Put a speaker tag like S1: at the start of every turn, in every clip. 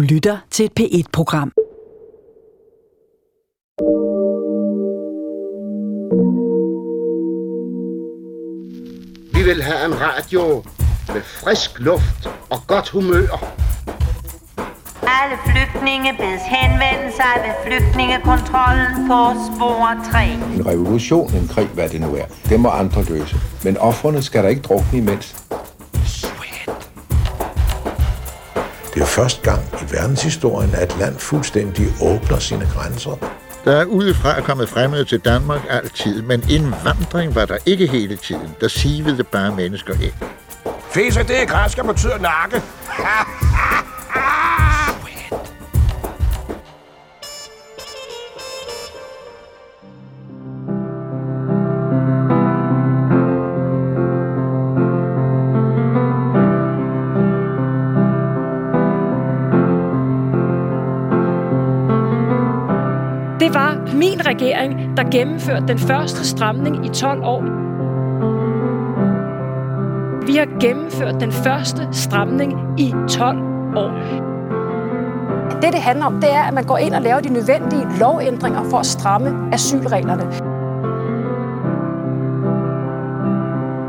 S1: Du lytter til et P1-program.
S2: Vi vil have en radio med frisk luft og godt humør.
S3: Alle flygtninge bedes henvende sig ved flygtningekontrollen på spor 3.
S4: En revolution, en krig, hvad det nu er, det må andre løse. Men offrene skal der ikke drukne imens.
S5: Det er første gang i verdenshistorien, at et land fuldstændig åbner sine grænser.
S6: Der er udefra kommet fremmede til Danmark altid, men indvandring var der ikke hele tiden. Der sivede bare mennesker ind.
S7: Fæse, det er græsk og betyder nakke.
S8: Regering, der gennemførte den første stramning i 12 år. Vi har gennemført den første stramning i 12 år.
S9: Det, det handler om, det er, at man går ind og laver de nødvendige lovændringer for at stramme asylreglerne.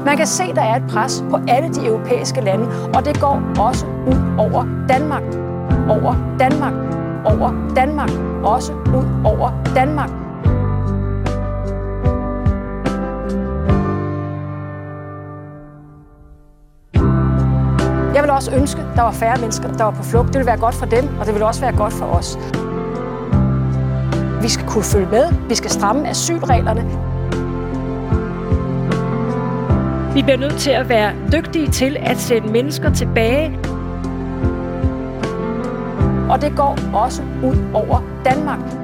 S9: Man kan se, at der er et pres på alle de europæiske lande, og det går også ud over Danmark. Over Danmark. Over Danmark. Også ud over Danmark. Også ønske, der var færre mennesker, der var på flugt. Det vil være godt for dem, og det vil også være godt for os. Vi skal kunne følge med. Vi skal stramme asylreglerne.
S8: Vi bliver nødt til at være dygtige til at sende mennesker tilbage.
S9: Og det går også ud over Danmark.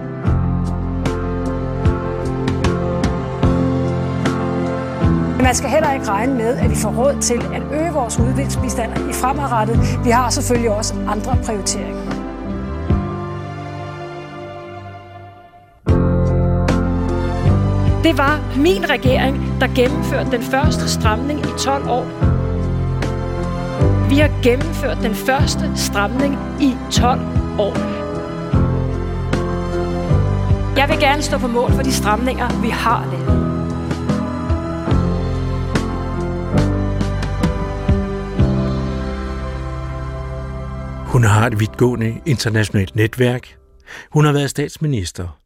S9: Man skal heller ikke regne med, at vi får råd til at øge vores udviklingsbistand i fremadrettet. Vi har selvfølgelig også andre prioriteringer.
S8: Det var min regering, der gennemførte den første stramning i 12 år. Vi har gennemført den første stramning i 12 år. Jeg vil gerne stå på mål for de stramninger, vi har lavet.
S10: Hun har et vidtgående internationalt netværk. Hun har været statsminister.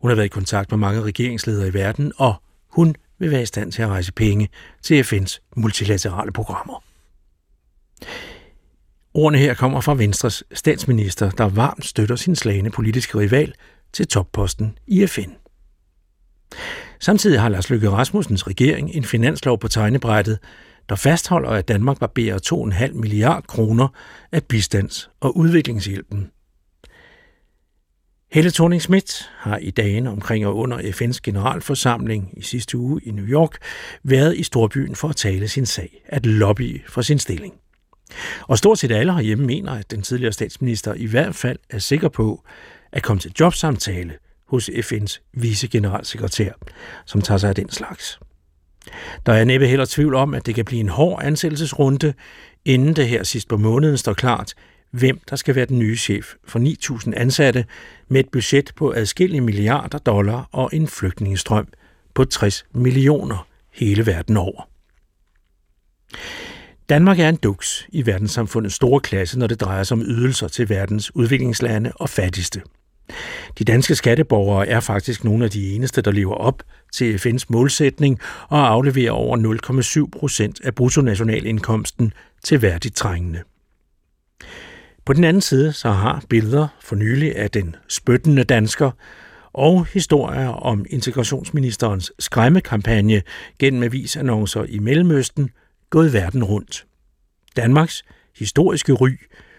S10: Hun har været i kontakt med mange regeringsledere i verden, og hun vil være i stand til at rejse penge til FN's multilaterale programmer. Ordene her kommer fra Venstres statsminister, der varmt støtter sin slagende politiske rival til topposten i FN. Samtidig har Lars Løkke Rasmussens regering en finanslov på tegnebrættet, der fastholder, at Danmark barberer 2,5 milliard kroner af bistands- og udviklingshjælpen. Helle thorning Schmidt har i dagen omkring og under FN's generalforsamling i sidste uge i New York været i storbyen for at tale sin sag, at lobby for sin stilling. Og stort set alle herhjemme mener, at den tidligere statsminister i hvert fald er sikker på at komme til jobsamtale hos FN's vicegeneralsekretær, som tager sig af den slags. Der er næppe heller tvivl om, at det kan blive en hård ansættelsesrunde, inden det her sidst på måneden står klart, hvem der skal være den nye chef for 9.000 ansatte med et budget på adskillige milliarder dollar og en flygtningestrøm på 60 millioner hele verden over. Danmark er en duks i verdenssamfundets store klasse, når det drejer sig om ydelser til verdens udviklingslande og fattigste. De danske skatteborgere er faktisk nogle af de eneste, der lever op til FN's målsætning og afleverer over 0,7 procent af bruttonationalindkomsten til værdigt trængende. På den anden side så har billeder for nylig af den spyttende dansker og historier om integrationsministerens skræmmekampagne gennem avisannoncer i Mellemøsten gået verden rundt. Danmarks historiske ry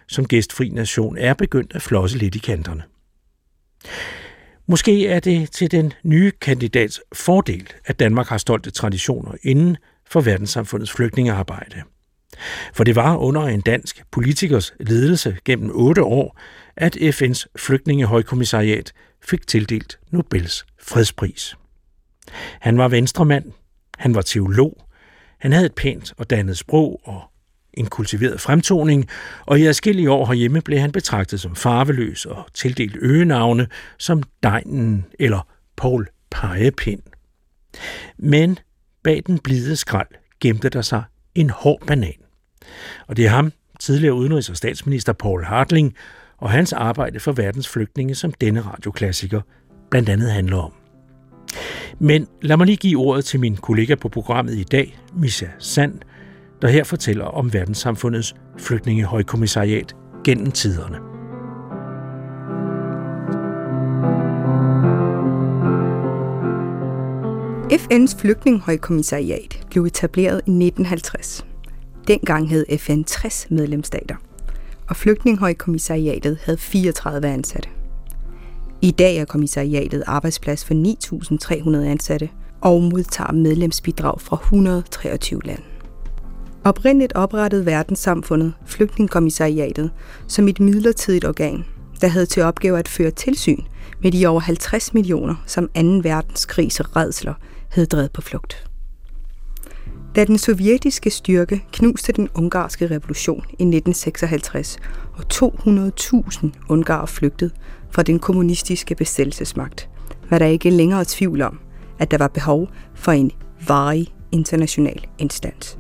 S10: som gæstfri nation er begyndt at flosse lidt i kanterne. Måske er det til den nye kandidats fordel, at Danmark har stolte traditioner inden for verdenssamfundets flygtningearbejde. For det var under en dansk politikers ledelse gennem otte år, at FN's flygtningehøjkommissariat fik tildelt Nobels fredspris. Han var venstremand, han var teolog, han havde et pænt og dannet sprog og en kultiveret fremtoning, og i adskillige år herhjemme blev han betragtet som farveløs og tildelt øgenavne som Dejnen eller Paul Pegepind. Men bag den blide skrald gemte der sig en hård banan. Og det er ham, tidligere udenrigs- og statsminister Paul Hartling, og hans arbejde for verdens flygtninge, som denne radioklassiker blandt andet handler om. Men lad mig lige give ordet til min kollega på programmet i dag, Misha Sand, der her fortæller om verdenssamfundets flygtningehøjkommissariat gennem tiderne.
S11: FN's flygtningehøjkommissariat blev etableret i 1950. Dengang hed FN 60 medlemsstater, og flygtningehøjkommissariatet havde 34 ansatte. I dag er kommissariatet arbejdsplads for 9.300 ansatte og modtager medlemsbidrag fra 123 lande. Oprindeligt oprettede verdenssamfundet flygtningekommissariatet som et midlertidigt organ, der havde til opgave at føre tilsyn med de over 50 millioner, som 2. verdenskrigs redsler havde drevet på flugt. Da den sovjetiske styrke knuste den ungarske revolution i 1956, og 200.000 ungarer flygtede fra den kommunistiske besættelsesmagt, var der ikke længere tvivl om, at der var behov for en varig international instans.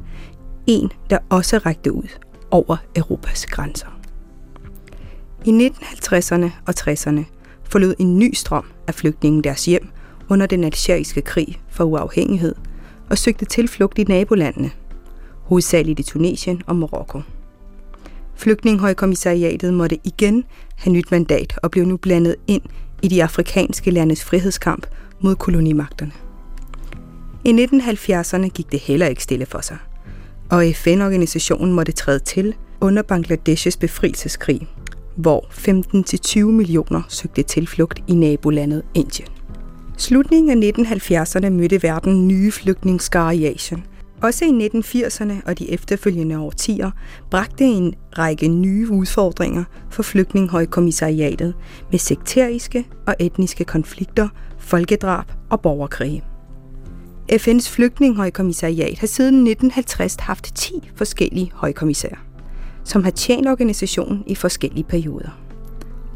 S11: En, der også rækte ud over Europas grænser. I 1950'erne og 60'erne forlod en ny strøm af flygtninge deres hjem under den algeriske krig for uafhængighed og søgte tilflugt i nabolandene, hovedsageligt i Tunesien og Marokko. Flygtninghøjkommissariatet måtte igen have nyt mandat og blev nu blandet ind i de afrikanske landes frihedskamp mod kolonimagterne. I 1970'erne gik det heller ikke stille for sig, og FN-organisationen måtte træde til under Bangladeshs befrielseskrig, hvor 15-20 millioner søgte tilflugt i nabolandet Indien. Slutningen af 1970'erne mødte verden nye flygtningsskare i Asien. Også i 1980'erne og de efterfølgende årtier bragte en række nye udfordringer for flygtninghøjkommissariatet med sekteriske og etniske konflikter, folkedrab og borgerkrige. FN's flygtningehøjkommissariat har siden 1950 haft 10 forskellige højkommissærer, som har tjent organisationen i forskellige perioder.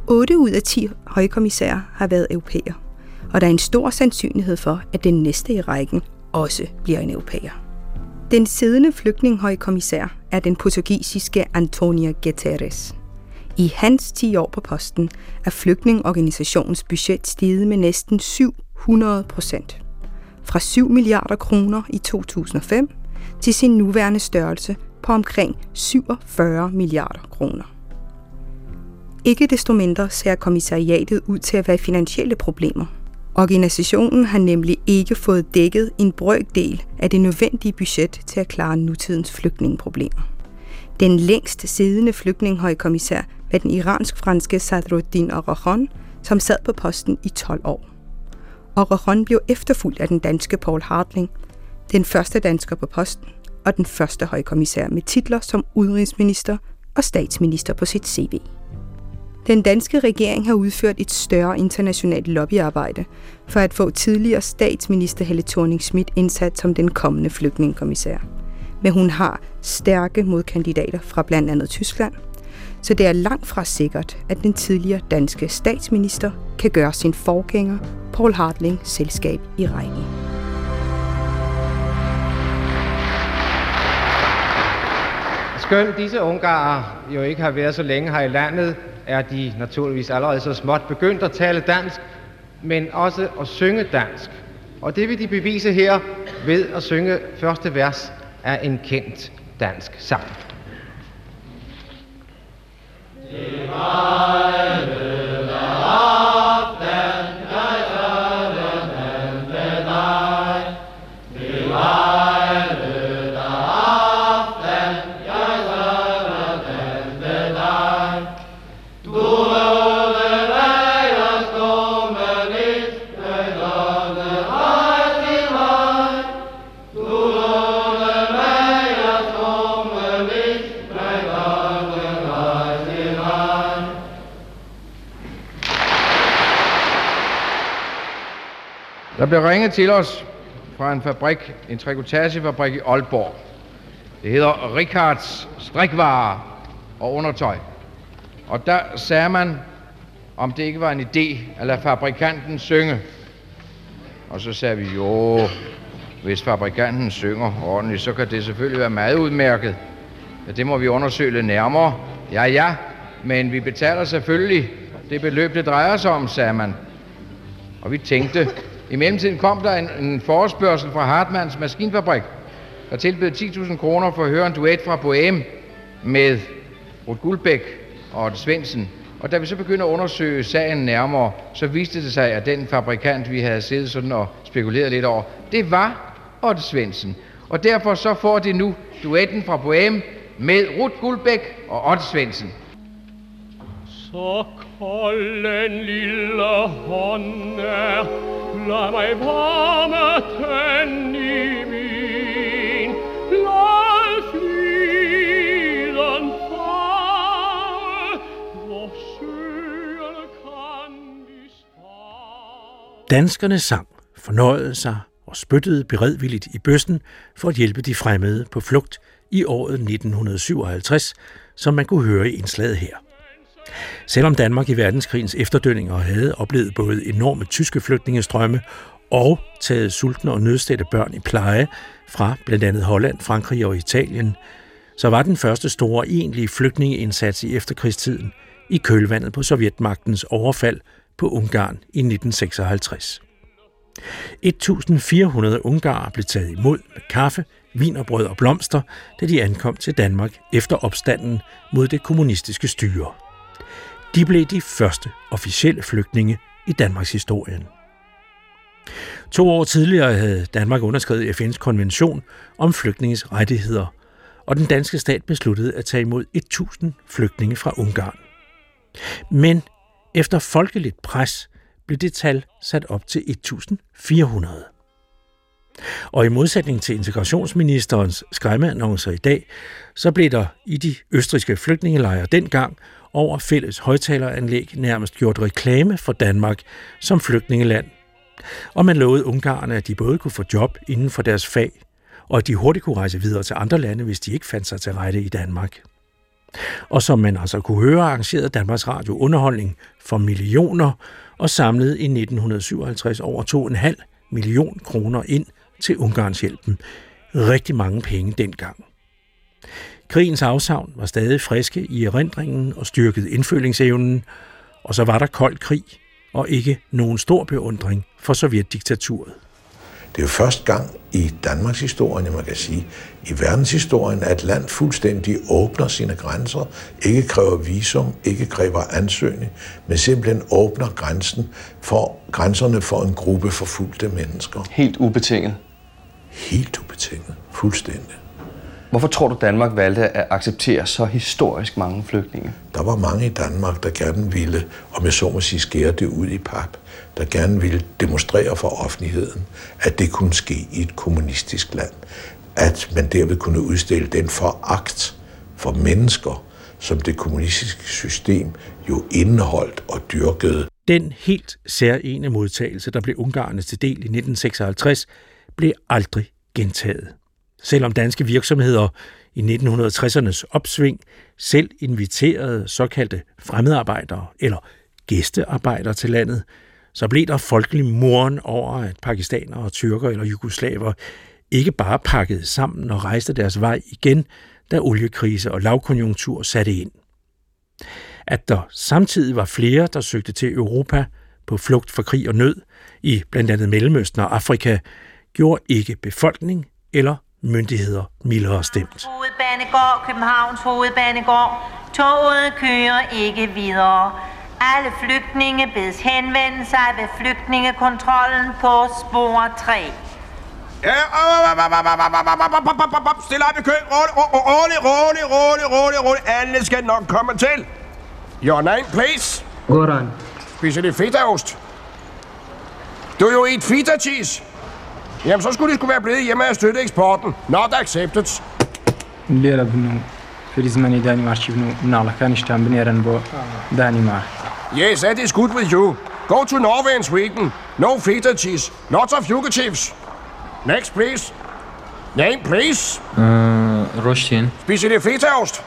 S11: 8 ud af 10 højkommissærer har været europæer og der er en stor sandsynlighed for, at den næste i rækken også bliver en europæer. Den siddende flygtninghøjkommissær er den portugisiske Antonia Guterres. I hans 10 år på posten er flygtningorganisationens budget steget med næsten 700 procent. Fra 7 milliarder kroner i 2005 til sin nuværende størrelse på omkring 47 milliarder kroner. Ikke desto mindre ser kommissariatet ud til at være finansielle problemer – Organisationen har nemlig ikke fået dækket en brøkdel af det nødvendige budget til at klare nutidens flygtningeproblemer. Den længst siddende flygtninghøjkommissær var den iransk-franske Sadruddin Aragon, som sad på posten i 12 år. Aragon blev efterfulgt af den danske Paul Hartling, den første dansker på posten og den første højkommissær med titler som udenrigsminister og statsminister på sit CV. Den danske regering har udført et større internationalt lobbyarbejde for at få tidligere statsminister Helle thorning Schmidt indsat som den kommende flygtningekommissær. Men hun har stærke modkandidater fra blandt andet Tyskland, så det er langt fra sikkert, at den tidligere danske statsminister kan gøre sin forgænger Paul Hartling selskab i rækken.
S12: Skønt disse ungarer jo ikke har været så længe her i landet, er de naturligvis allerede så småt begyndt at tale dansk, men også at synge dansk. Og det vil de bevise her ved at synge første vers af en kendt dansk sang. Det blev ringet til os fra en fabrik, en trikotagefabrik i Aalborg. Det hedder Rikards strikvarer og undertøj. Og der sagde man, om det ikke var en idé at lade fabrikanten synge. Og så sagde vi, jo, hvis fabrikanten synger ordentligt, så kan det selvfølgelig være meget udmærket. Ja, det må vi undersøge lidt nærmere. Ja, ja, men vi betaler selvfølgelig det beløb, det drejer sig om, sagde man. Og vi tænkte, i mellemtiden kom der en, en forespørgsel fra Hartmanns Maskinfabrik, der tilbød 10.000 kroner for at høre en duet fra Bohème med Ruth Guldbæk og Svendsen. Og da vi så begyndte at undersøge sagen nærmere, så viste det sig, at den fabrikant, vi havde siddet sådan og spekuleret lidt over, det var Otte Svendsen. Og derfor så får det nu duetten fra Bohème med Ruth Guldbæk og Otte Svendsen.
S13: Så kold en lille hånd er, la mai varme den i min. La flyden fare, hvor søerne kan vi
S10: Danskerne sang, fornøjede sig og spyttede beredvilligt i bøssen for at hjælpe de fremmede på flugt i året 1957, som man kunne høre i indslaget her. Selvom Danmark i verdenskrigens efterdønninger havde oplevet både enorme tyske flygtningestrømme og taget sultne og nødstedte børn i pleje fra blandt andet Holland, Frankrig og Italien, så var den første store egentlige flygtningeindsats i efterkrigstiden i kølvandet på sovjetmagtens overfald på Ungarn i 1956. 1400 ungarer blev taget imod med kaffe, vin og brød og blomster, da de ankom til Danmark efter opstanden mod det kommunistiske styre. De blev de første officielle flygtninge i Danmarks historien. To år tidligere havde Danmark underskrevet FN's konvention om flygtninges rettigheder, og den danske stat besluttede at tage imod 1000 flygtninge fra Ungarn. Men efter folkeligt pres blev det tal sat op til 1400. Og i modsætning til integrationsministerens skræmmeannoncer i dag, så blev der i de østriske flygtningelejre dengang over fælles højtaleranlæg nærmest gjort reklame for Danmark som flygtningeland. Og man lovede ungarerne, at de både kunne få job inden for deres fag, og at de hurtigt kunne rejse videre til andre lande, hvis de ikke fandt sig til rette i Danmark. Og som man altså kunne høre, arrangerede Danmarks Radio underholdning for millioner og samlede i 1957 over 2,5 million kroner ind til Ungarns hjælpen. Rigtig mange penge dengang. Krigens afsavn var stadig friske i erindringen og styrkede indfølingsevnen, og så var der kold krig og ikke nogen stor beundring for sovjetdiktaturet.
S5: Det er jo første gang i Danmarks historie, man kan sige, i verdenshistorien, at et land fuldstændig åbner sine grænser, ikke kræver visum, ikke kræver ansøgning, men simpelthen åbner grænsen for, grænserne for en gruppe forfulgte mennesker.
S14: Helt ubetinget?
S5: Helt ubetinget. Fuldstændig.
S14: Hvorfor tror du, Danmark valgte at acceptere så historisk mange flygtninge?
S5: Der var mange i Danmark, der gerne ville, om jeg så må sige, skære det ud i pap, der gerne ville demonstrere for offentligheden, at det kunne ske i et kommunistisk land. At man derved kunne udstille den foragt for mennesker, som det kommunistiske system jo indeholdt og dyrkede.
S10: Den helt særlige modtagelse, der blev ungarerne til del i 1956, blev aldrig gentaget selvom danske virksomheder i 1960'ernes opsving selv inviterede såkaldte fremmedarbejdere eller gæstearbejdere til landet, så blev der folkelig moren over, at pakistanere, tyrker eller jugoslaver ikke bare pakkede sammen og rejste deres vej igen, da oliekrise og lavkonjunktur satte ind. At der samtidig var flere, der søgte til Europa på flugt fra krig og nød i blandt andet Mellemøsten og Afrika, gjorde ikke befolkning eller myndigheder mildere stemt.
S3: Hovedbanegård, Københavns Hovedbanegård. Toget kører ikke videre. Alle flygtninge bedes henvende sig ved flygtningekontrollen på spor 3.
S7: Ja, Stil op i kø. Rolig, rolig, rolig, rolig, rolig. Alle skal nok komme til. Your name, please.
S15: Goran.
S7: Spiser de fetaost? Do you eat feta cheese? Jamen, så skulle de skulle være blevet hjemme og støtte eksporten. Not accepted.
S15: لێرە بن و فری زمانی دانیمارکی بن و مناڵەکانیشتان بنێرن بۆ دانیمار
S7: Yes, that is good with you. Go to Norway and Sweden. No feta cheese. Lots of fugitives. Next, please. Name, please.
S15: Uh, رشتين
S7: Spiser de fetaost?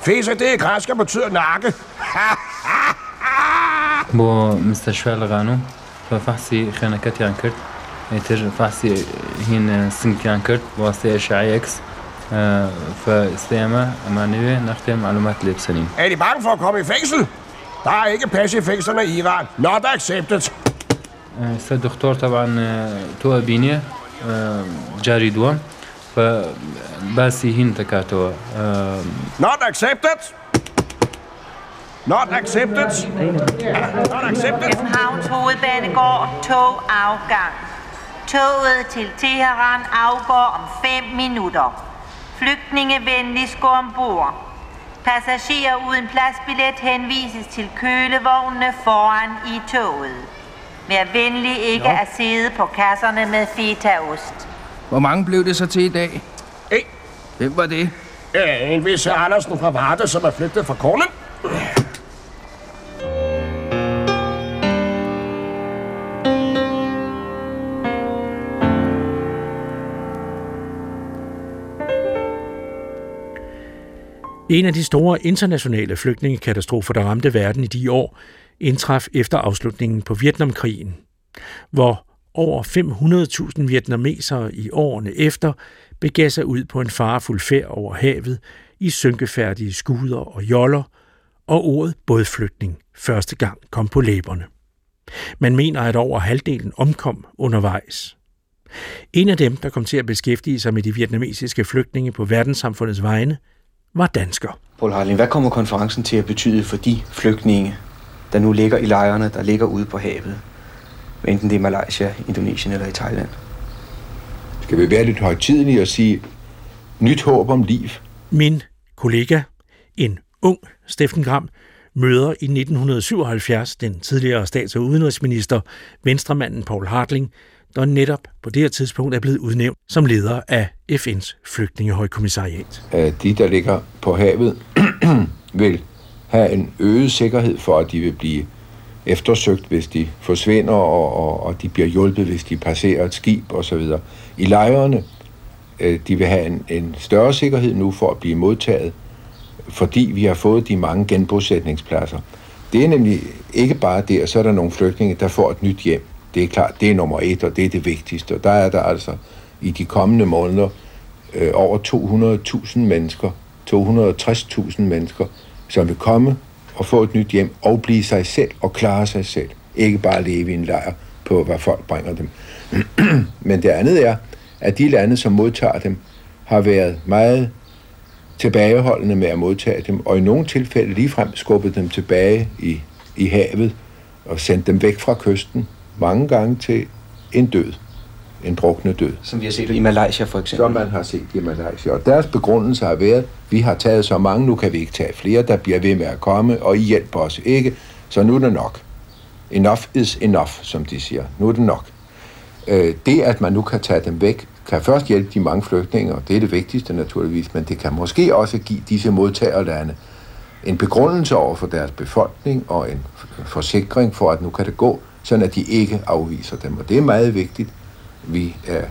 S7: Feta, det er græsk og betyder nakke.
S15: بۆ مستەشوە لەغانم بە فەحسی خێنەکەتیان کرد تر فەحسی هین سنگیان کرد واسطه شعیکس فستێمە ئەمانەوێ نەختێ معلومات لێ بسەنین
S7: Er de bange for at komme i fængsel? Der er ikke pas i fængslerne i Iran. Not accepted.
S15: سە دکتۆر تەبان تۆ بینێ جاری دووەم بە باسی هین دەکاتەوە
S7: Not accepted. Not accepted. Not accepted.
S3: Københavns Hovedbanegård, togafgang. Toget til Teheran afgår om 5 minutter. Flygtningevenligst gå ombord. Passagerer uden pladsbillet henvises til kølevognene foran i toget. Vær venlig ikke
S7: Nå.
S3: at sidde på kasserne med fetaost.
S16: Hvor mange blev det så til i dag?
S7: En.
S16: Hvem var det?
S7: Ja, en vis Andersen fra Varde, som er flygtet fra konen.
S10: En af de store internationale flygtningekatastrofer, der ramte verden i de år, indtraf efter afslutningen på Vietnamkrigen, hvor over 500.000 vietnamesere i årene efter begav sig ud på en farefuld færd over havet i synkefærdige skuder og joller, og ordet bådflygtning første gang kom på læberne. Man mener, at over halvdelen omkom undervejs. En af dem, der kom til at beskæftige sig med de vietnamesiske flygtninge på verdenssamfundets vegne, var dansker.
S14: Paul Harling, hvad kommer konferencen til at betyde for de flygtninge, der nu ligger i lejrene, der ligger ude på havet? Enten det er Malaysia, Indonesien eller i Thailand.
S4: Skal vi være lidt højtidelige og sige, nyt håb om liv?
S10: Min kollega, en ung Steffen Gram, møder i 1977 den tidligere stats- og udenrigsminister, venstremanden Paul Hartling, der netop på det her tidspunkt er blevet udnævnt som leder af FN's flygtningehøjkommissariat.
S4: de, der ligger på havet, vil have en øget sikkerhed for, at de vil blive eftersøgt, hvis de forsvinder, og, og, og de bliver hjulpet, hvis de passerer et skib osv. I lejrene, øh, de vil have en, en større sikkerhed nu for at blive modtaget, fordi vi har fået de mange genbosætningspladser. Det er nemlig ikke bare det, at så er der nogle flygtninge, der får et nyt hjem. Det er klart, det er nummer et, og det er det vigtigste. Og der er der altså i de kommende måneder øh, over 200.000 mennesker, 260.000 mennesker, som vil komme og få et nyt hjem og blive sig selv og klare sig selv. Ikke bare leve i en lejr på, hvad folk bringer dem. Men det andet er, at de lande, som modtager dem, har været meget tilbageholdende med at modtage dem, og i nogle tilfælde ligefrem skubbet dem tilbage i, i havet og sendt dem væk fra kysten, mange gange til en død, en drukne død.
S14: Som vi har set i Malaysia for eksempel.
S4: Som man har set i Malaysia. Og deres begrundelse har været, vi har taget så mange, nu kan vi ikke tage flere, der bliver ved med at komme, og I hjælper os ikke, så nu er det nok. Enough is enough, som de siger. Nu er det nok. Øh, det, at man nu kan tage dem væk, kan først hjælpe de mange flygtninge, og det er det vigtigste naturligvis, men det kan måske også give disse modtagerlande en begrundelse over for deres befolkning og en forsikring for, at nu kan det gå, sådan at de ikke afviser dem. Og det er meget vigtigt. Vi er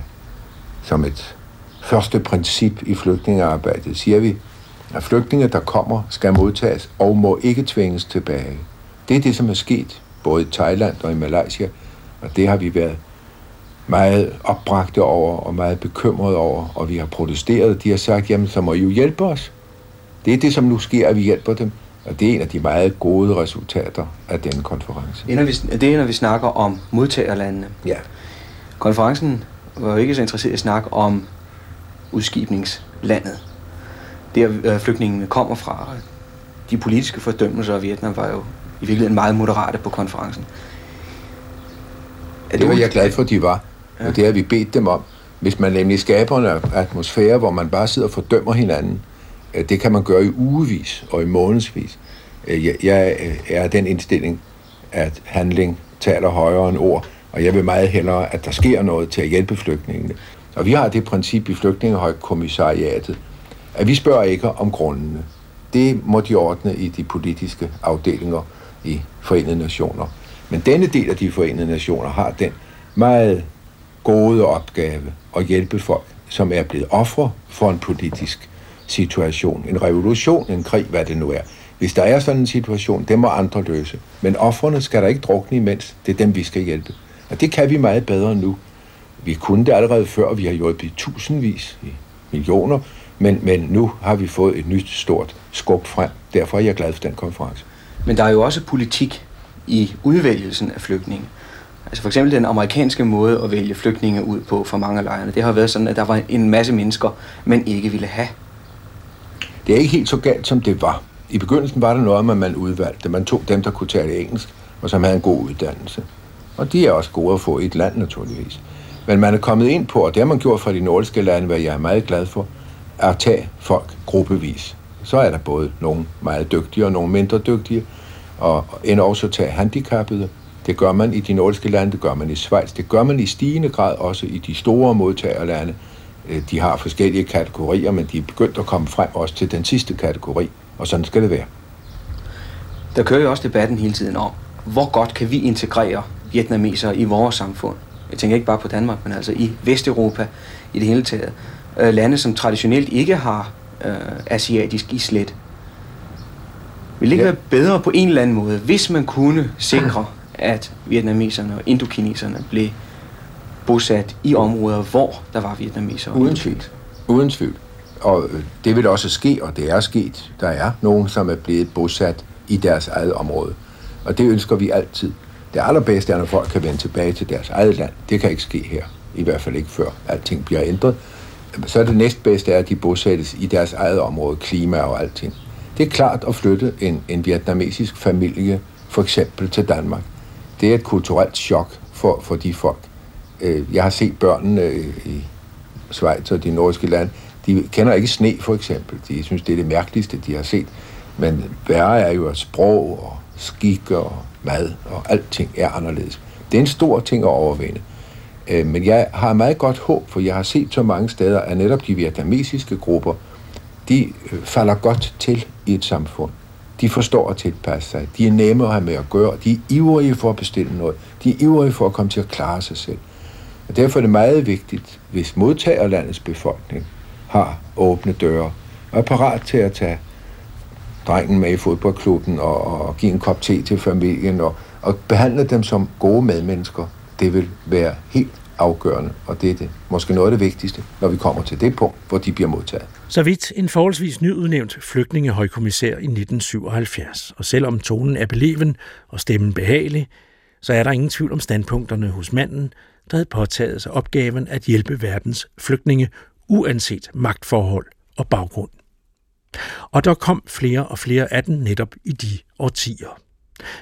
S4: som et første princip i flygtningearbejdet, siger vi, at flygtninge, der kommer, skal modtages og må ikke tvinges tilbage. Det er det, som er sket både i Thailand og i Malaysia, og det har vi været meget opbragte over og meget bekymrede over, og vi har protesteret. De har sagt, jamen så må I jo hjælpe os. Det er det, som nu sker, at vi hjælper dem, og det er en af de meget gode resultater af denne konference.
S14: Ender vi, det er, når vi snakker om modtagerlandene.
S4: Ja.
S14: Konferencen var jo ikke så interesseret i at snakke om udskibningslandet. Der øh, flygtningene kommer fra. De politiske fordømmelser af Vietnam var jo i virkeligheden meget moderate på konferencen.
S4: Er det var jeg glad for, at de var. Ja. Og det har vi bedt dem om. Hvis man nemlig skaber en atmosfære, hvor man bare sidder og fordømmer hinanden, øh, det kan man gøre i ugevis og i månedsvis. Øh, Jeg, er den indstilling, at handling taler højere end ord, og jeg vil meget hellere, at der sker noget til at hjælpe flygtningene. Og vi har det princip i flygtningehøjkommissariatet, at vi spørger ikke om grundene. Det må de ordne i de politiske afdelinger i Forenede Nationer. Men denne del af de Forenede Nationer har den meget gode opgave at hjælpe folk, som er blevet ofre for en politisk situation, en revolution, en krig, hvad det nu er. Hvis der er sådan en situation, det må andre løse. Men offrene skal der ikke drukne imens. Det er dem, vi skal hjælpe. Og det kan vi meget bedre nu. Vi kunne det allerede før, vi har hjulpet i tusindvis, i millioner, men, men nu har vi fået et nyt stort skub frem. Derfor er jeg glad for den konference.
S14: Men der er jo også politik i udvælgelsen af flygtninge. Altså for eksempel den amerikanske måde at vælge flygtninge ud på for mange af lejrene. Det har været sådan, at der var en masse mennesker, man ikke ville have.
S4: Det er ikke helt så galt, som det var. I begyndelsen var det noget, at man udvalgte. Man tog dem, der kunne tale engelsk, og som havde en god uddannelse. Og de er også gode at få i et land, naturligvis. Men man er kommet ind på, og det har man gjort fra de nordiske lande, hvad jeg er meget glad for, at tage folk gruppevis. Så er der både nogle meget dygtige og nogle mindre dygtige, og end også tage handicappede. Det gør man i de nordiske lande, det gør man i Schweiz, det gør man i stigende grad også i de store modtagerlande. Øh, de har forskellige kategorier, men de er begyndt at komme frem også til den sidste kategori, og sådan skal det være.
S14: Der kører jo også debatten hele tiden om, hvor godt kan vi integrere vietnamesere i vores samfund. Jeg tænker ikke bare på Danmark, men altså i Vesteuropa i det hele taget. Øh, lande, som traditionelt ikke har øh, asiatisk islet. Vil det ikke ja. være bedre på en eller anden måde, hvis man kunne sikre, at vietnameserne og indokineserne blev bosat i områder, hvor der var vietnamesere?
S4: Uden tvivl. Uden tvivl. Og øh, det vil også ske, og det er sket. Der er nogen, som er blevet bosat i deres eget område. Og det ønsker vi altid. Det allerbedste er, når folk kan vende tilbage til deres eget land. Det kan ikke ske her. I hvert fald ikke før alting bliver ændret. Så er det næstbedste, at de bosættes i deres eget område, klima og alting. Det er klart at flytte en, en vietnamesisk familie, for eksempel til Danmark. Det er et kulturelt chok for, for de folk. Øh, jeg har set børnene i Schweiz og de nordiske lande. De kender ikke sne, for eksempel. De synes, det er det mærkeligste, de har set. Men værre er jo, at sprog og skik og mad og alting er anderledes. Det er en stor ting at overvinde. Øh, men jeg har meget godt håb, for jeg har set så mange steder, at netop de vietnamesiske grupper, de øh, falder godt til i et samfund. De forstår at tilpasse sig. De er nemme at have med at gøre. De er ivrige for at bestille noget. De er ivrige for at komme til at klare sig selv. Og derfor er det meget vigtigt, hvis modtagerlandets befolkning har åbne døre og er parat til at tage drengen med i fodboldklubben og, og give en kop te til familien og, og behandle dem som gode medmennesker, det vil være helt afgørende, og det er det, måske noget af det vigtigste, når vi kommer til det punkt, hvor de bliver modtaget.
S10: Så vidt en forholdsvis nyudnævnt flygtningehøjkommissær i 1977, og selvom tonen er beleven og stemmen behagelig, så er der ingen tvivl om standpunkterne hos manden, der havde påtaget sig opgaven at hjælpe verdens flygtninge, uanset magtforhold og baggrund. Og der kom flere og flere af dem netop i de årtier.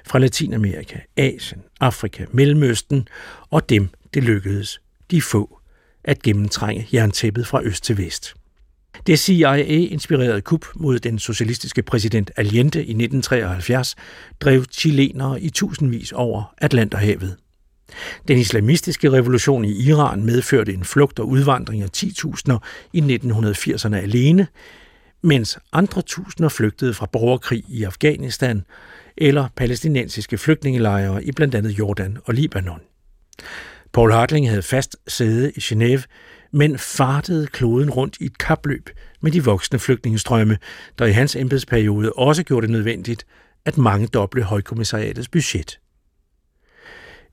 S10: Fra Latinamerika, Asien, Afrika, Mellemøsten og dem, det lykkedes, de få, at gennemtrænge jerntæppet fra øst til vest. Det CIA-inspirerede kup mod den socialistiske præsident Allende i 1973 drev chilenere i tusindvis over Atlanterhavet. Den islamistiske revolution i Iran medførte en flugt og udvandring af 10.000 i 1980'erne alene, mens andre tusinder flygtede fra borgerkrig i Afghanistan eller palæstinensiske flygtningelejre i blandt andet Jordan og Libanon. Paul Hartling havde fast sæde i Genève, men fartede kloden rundt i et kapløb med de voksne flygtningestrømme, der i hans embedsperiode også gjorde det nødvendigt at mange doble højkommissariatets budget.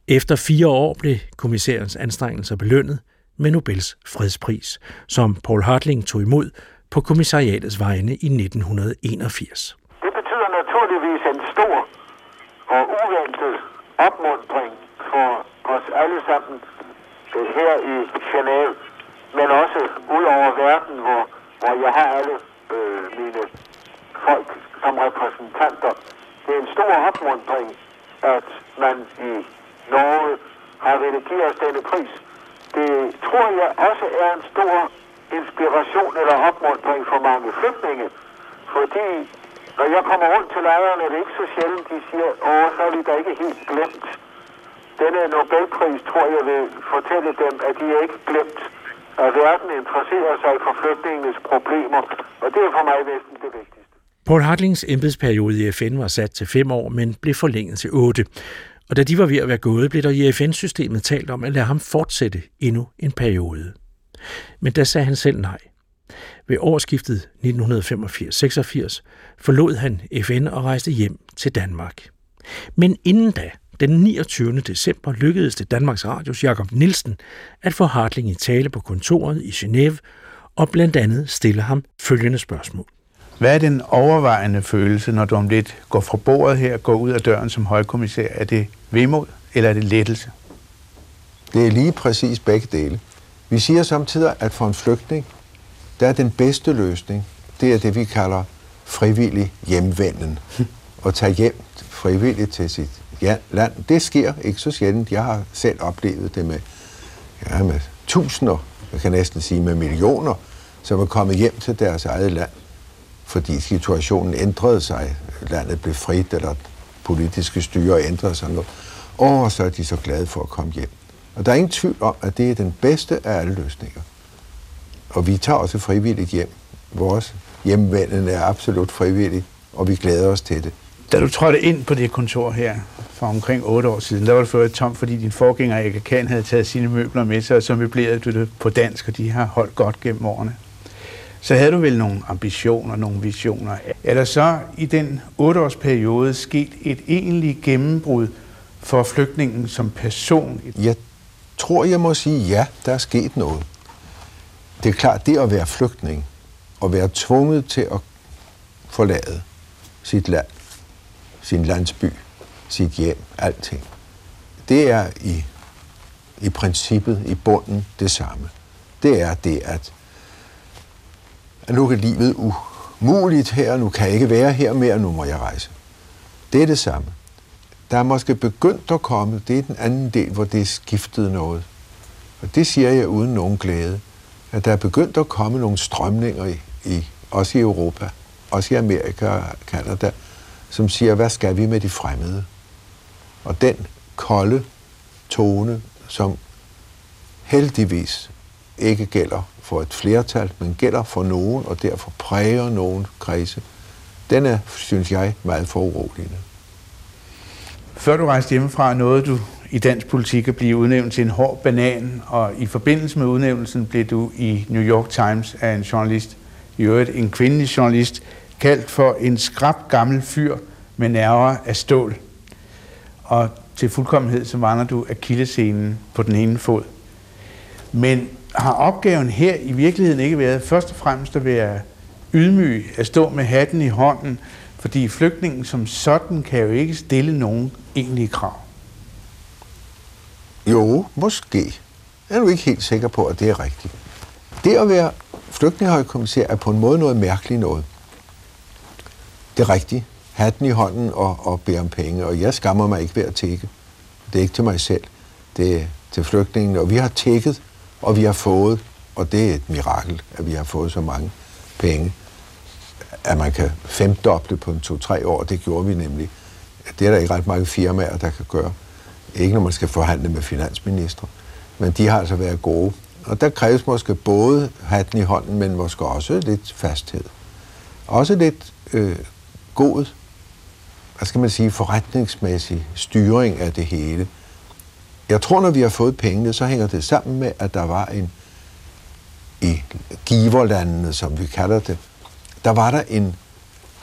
S10: Efter fire år blev kommissærens anstrengelser belønnet med Nobels fredspris, som Paul Hartling tog imod på kommissariatets vegne i 1981.
S17: Det betyder naturligvis en stor og uventet opmundring for os alle sammen her i Genève, men også ud over verden, hvor, hvor jeg har alle øh, mine folk som repræsentanter. Det er en stor opmundring, at man i Norge har redigeret denne pris. Det tror jeg også er en stor inspiration eller opmuntring for mange flygtninge. Fordi når jeg kommer rundt til lejrene, er det ikke så sjældent, de siger, åh, så er vi da ikke helt glemt. Denne Nobelpris tror jeg vil fortælle dem, at de er ikke glemt, at verden interesserer sig for flygtningenes problemer, og det er for mig næsten det vigtigste.
S10: Paul Hartlings embedsperiode i FN var sat til fem år, men blev forlænget til otte. Og da de var ved at være gået, blev der i FN-systemet talt om at lade ham fortsætte endnu en periode. Men der sagde han selv nej. Ved årsskiftet 1985-86 forlod han FN og rejste hjem til Danmark. Men inden da, den 29. december, lykkedes det Danmarks Radios Jakob Nielsen at få Hartling i tale på kontoret i Genève og blandt andet stille ham følgende spørgsmål.
S18: Hvad er den overvejende følelse, når du om lidt går fra bordet her, går ud af døren som højkommissær? Er det vemod, eller er det lettelse?
S4: Det er lige præcis begge dele. Vi siger samtidig, at for en flygtning, der er den bedste løsning, det er det, vi kalder frivillig hjemvenden. At tage hjem frivilligt til sit land. Det sker ikke så sjældent. Jeg har selv oplevet det med, ja, med tusinder, jeg kan næsten sige med millioner, som er kommet hjem til deres eget land, fordi situationen ændrede sig. Landet blev frit, eller politiske styre ændrede sig noget. Og så er de så glade for at komme hjem. Og der er ingen tvivl om, at det er den bedste af alle løsninger. Og vi tager også frivilligt hjem. Vores hjemvenden er absolut frivillig, og vi glæder os til det.
S18: Da du trådte ind på det kontor her for omkring 8 år siden, der var det fået tom, fordi din forgænger Eka Kan havde taget sine møbler med sig, og så møblerede du det på dansk, og de har holdt godt gennem årene. Så havde du vel nogle ambitioner, nogle visioner. Er der så i den 8-årsperiode sket et egentligt gennembrud for flygtningen som person?
S4: Jeg tror, jeg må sige, ja, der er sket noget. Det er klart, det at være flygtning, og være tvunget til at forlade sit land, sin landsby, sit hjem, alting. Det er i, i princippet, i bunden, det samme. Det er det, at, at nu er livet umuligt her, nu kan jeg ikke være her mere, nu må jeg rejse. Det er det samme. Der er måske begyndt at komme, det er den anden del, hvor det er skiftet noget. Og det siger jeg uden nogen glæde, at der er begyndt at komme nogle strømninger i, i også i Europa, også i Amerika og Kanada, som siger, hvad skal vi med de fremmede? Og den kolde tone, som heldigvis ikke gælder for et flertal, men gælder for nogen, og derfor præger nogen kredse, den er, synes jeg, meget foruroligende.
S18: Før du rejste hjemmefra, nåede du i dansk politik at blive udnævnt til en hård banan, og i forbindelse med udnævnelsen blev du i New York Times af en journalist, i øvrigt en kvindelig journalist, kaldt for en skrab gammel fyr med nerver af stål. Og til fuldkommenhed så vandrer du akillescenen på den ene fod. Men har opgaven her i virkeligheden ikke været først og fremmest at være ydmyg, at stå med hatten i hånden, fordi flygtningen som sådan kan jo ikke stille nogen egentlige krav.
S4: Jo, måske. Jeg er nu ikke helt sikker på, at det er rigtigt. Det at være flygtningehøjkommissær er på en måde noget mærkeligt noget. Det er rigtigt. Hatten i hånden og, og bede om penge, og jeg skammer mig ikke ved at tække. Det er ikke til mig selv. Det er til flygtningene, og vi har tækket, og vi har fået, og det er et mirakel, at vi har fået så mange penge, at man kan femdoble på en to-tre år. Det gjorde vi nemlig. Det er der ikke ret mange firmaer, der kan gøre. Ikke når man skal forhandle med finansminister. Men de har altså været gode. Og der kræves måske både hatten i hånden, men måske også lidt fasthed. Også lidt øh, god, hvad skal man sige, forretningsmæssig styring af det hele. Jeg tror, når vi har fået pengene, så hænger det sammen med, at der var en i giverlandene, som vi kalder det, der var der en,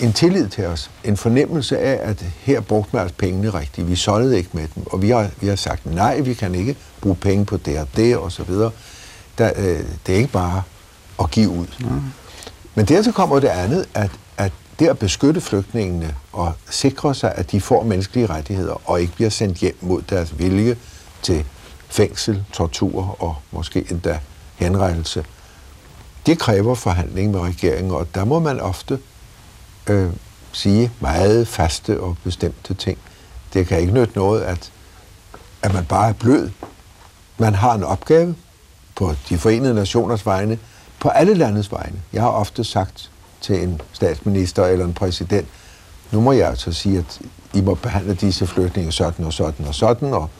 S4: en tillid til os, en fornemmelse af, at her brugte man altså pengene rigtigt. Vi solgte ikke med dem, og vi har, vi har sagt, nej, vi kan ikke bruge penge på det og det, og så videre. Der, øh, det er ikke bare at give ud. Mm. Men dertil kommer det andet, at, at det at beskytte flygtningene og sikre sig, at de får menneskelige rettigheder og ikke bliver sendt hjem mod deres vilje til fængsel, tortur og måske endda henrettelse, det kræver forhandling med regeringen, og der må man ofte øh, sige meget faste og bestemte ting. Det kan ikke nytte noget, at, at man bare er blød. Man har en opgave på de forenede nationers vegne, på alle landets vegne. Jeg har ofte sagt til en statsminister eller en præsident, nu må jeg altså sige, at I må behandle disse flygtninge sådan og sådan og sådan, og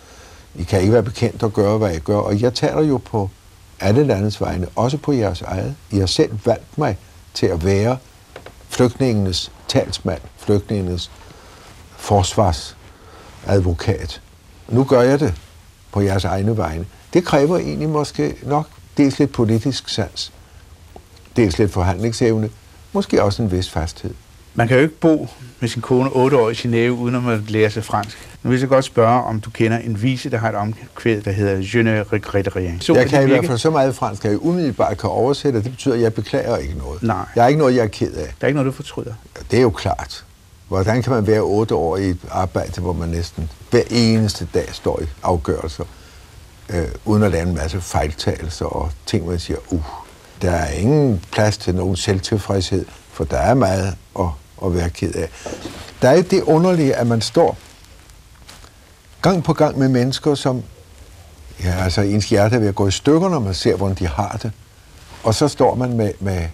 S4: I kan ikke være bekendt at gøre, hvad I gør. Og jeg taler jo på alle landets vegne, også på jeres eget. I har selv valgt mig til at være flygtningenes talsmand, flygtningenes forsvarsadvokat. Nu gør jeg det på jeres egne vegne. Det kræver egentlig måske nok dels lidt politisk sans, dels lidt forhandlingsevne, måske også en vis fasthed.
S18: Man kan jo ikke bo med sin kone otte år i Genève, uden at lære sig fransk. Nu vil jeg godt spørge, om du kender en vise, der har et omkvæd, der hedder Je ne regrette rien.
S4: Så jeg kan i hvert fald så meget fransk, at jeg umiddelbart kan oversætte, og det betyder, at jeg beklager ikke noget.
S18: Nej.
S4: Jeg er ikke noget, jeg er ked af.
S18: Der er ikke noget, du fortryder.
S4: Det er jo klart. Hvordan kan man være otte år i et arbejde, hvor man næsten hver eneste dag står i afgørelser, øh, uden at lave en masse fejltagelser og ting, man siger, uh, der er ingen plads til nogen selvtilfredshed, for der er meget at, at være ked af. Der er det underlige, at man står gang på gang med mennesker, som ja, altså ens hjerte er ved at gå i stykker, når man ser, hvordan de har det. Og så står man med, med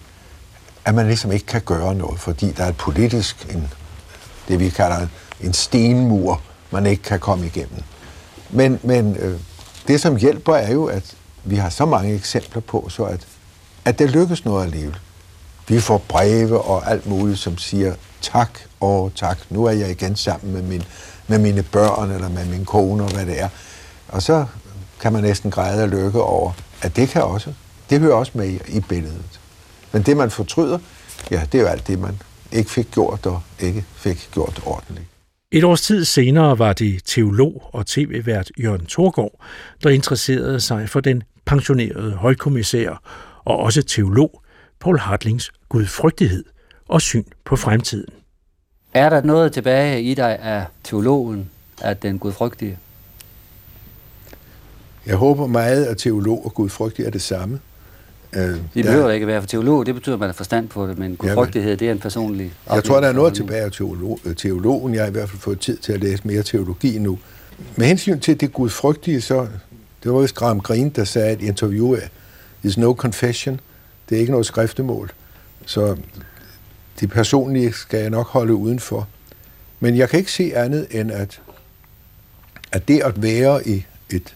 S4: at man ligesom ikke kan gøre noget, fordi der er et politisk, en, det vi kalder en stenmur, man ikke kan komme igennem. Men, men øh, det, som hjælper, er jo, at vi har så mange eksempler på, så at, at det lykkes noget alligevel. Vi får breve og alt muligt, som siger, tak og tak, nu er jeg igen sammen med, min, med mine børn eller med min kone og hvad det er. Og så kan man næsten græde og lykke over, at det kan også, det hører også med i, i billedet. Men det, man fortryder, ja, det er jo alt det, man ikke fik gjort og ikke fik gjort ordentligt.
S10: Et års tid senere var det teolog og tv-vært Jørgen Thorgård, der interesserede sig for den pensionerede højkommissær og også teolog Paul Hartlings gudfrygtighed og syn på fremtiden.
S19: Er der noget tilbage i dig af teologen, af den gudfrygtige?
S4: Jeg håber meget, at teolog og gudfrygtig er det samme.
S19: Øh, det behøver der... ikke være for teolog, det betyder, at man har forstand på det, men gudfrygtighed, det er en personlig
S4: Jeg tror, der er noget tilbage af teolog, teologen. Jeg har i hvert fald fået tid til at læse mere teologi nu. Med hensyn til det gudfrygtige, så det var vist Graham Greene, der sagde et interview af There's no confession. Det er ikke noget skriftemål. Så det personlige skal jeg nok holde udenfor. Men jeg kan ikke se andet end, at, at det at være i et,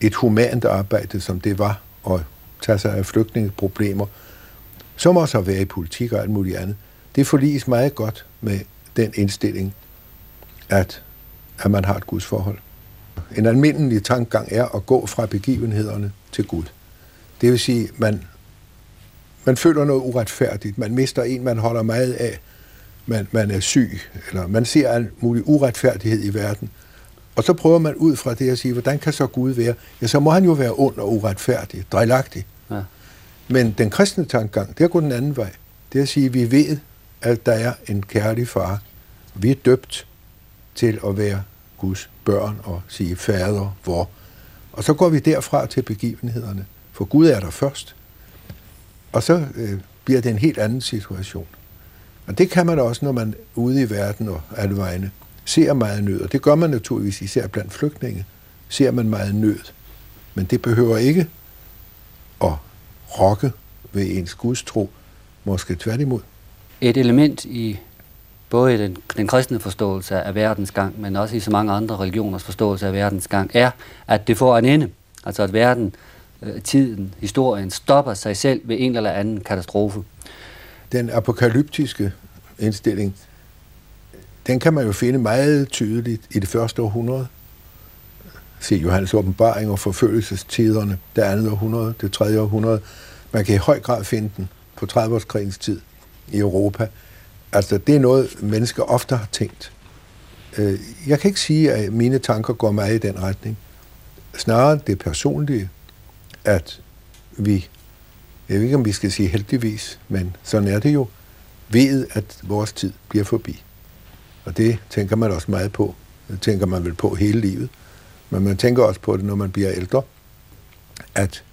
S4: et humant arbejde, som det var, og tage sig af flygtningeproblemer, som også at være i politik og alt muligt andet, det forliges meget godt med den indstilling, at, at man har et gudsforhold. En almindelig tankegang er at gå fra begivenhederne til Gud. Det vil sige, man, man føler noget uretfærdigt. Man mister en, man holder meget af. Man, man er syg, eller man ser alt mulig uretfærdighed i verden. Og så prøver man ud fra det at sige, hvordan kan så Gud være? Ja, så må han jo være ond og uretfærdig, drejlagtig. Ja. Men den kristne tankegang, det er at gå den anden vej. Det er at sige, at vi ved, at der er en kærlig far. Vi er døbt til at være Guds børn og sige fader, hvor. Og så går vi derfra til begivenhederne. For Gud er der først. Og så øh, bliver det en helt anden situation. Og det kan man også, når man er ude i verden og alle vegne ser meget nød. Og det gør man naturligvis især blandt flygtninge. Ser man meget nød. Men det behøver ikke at rokke ved ens gudstro. Måske tværtimod.
S19: Et element i både i den, den kristne forståelse af verdens gang, men også i så mange andre religioners forståelse af verdens gang, er, at det får en ende. Altså at verden øh, tiden, historien, stopper sig selv ved en eller anden katastrofe.
S4: Den apokalyptiske indstilling, den kan man jo finde meget tydeligt i det første århundrede. Se Johannes åbenbaring og forfølgelsestiderne, det andet århundrede, det tredje århundrede. Man kan i høj grad finde den på 30-årskrigens tid i Europa. Altså, det er noget, mennesker ofte har tænkt. Øh, jeg kan ikke sige, at mine tanker går meget i den retning. Snarere det personlige, at vi, jeg ved ikke om vi skal sige heldigvis, men sådan er det jo, ved at vores tid bliver forbi. Og det tænker man også meget på. Det tænker man vel på hele livet. Men man tænker også på det, når man bliver ældre, at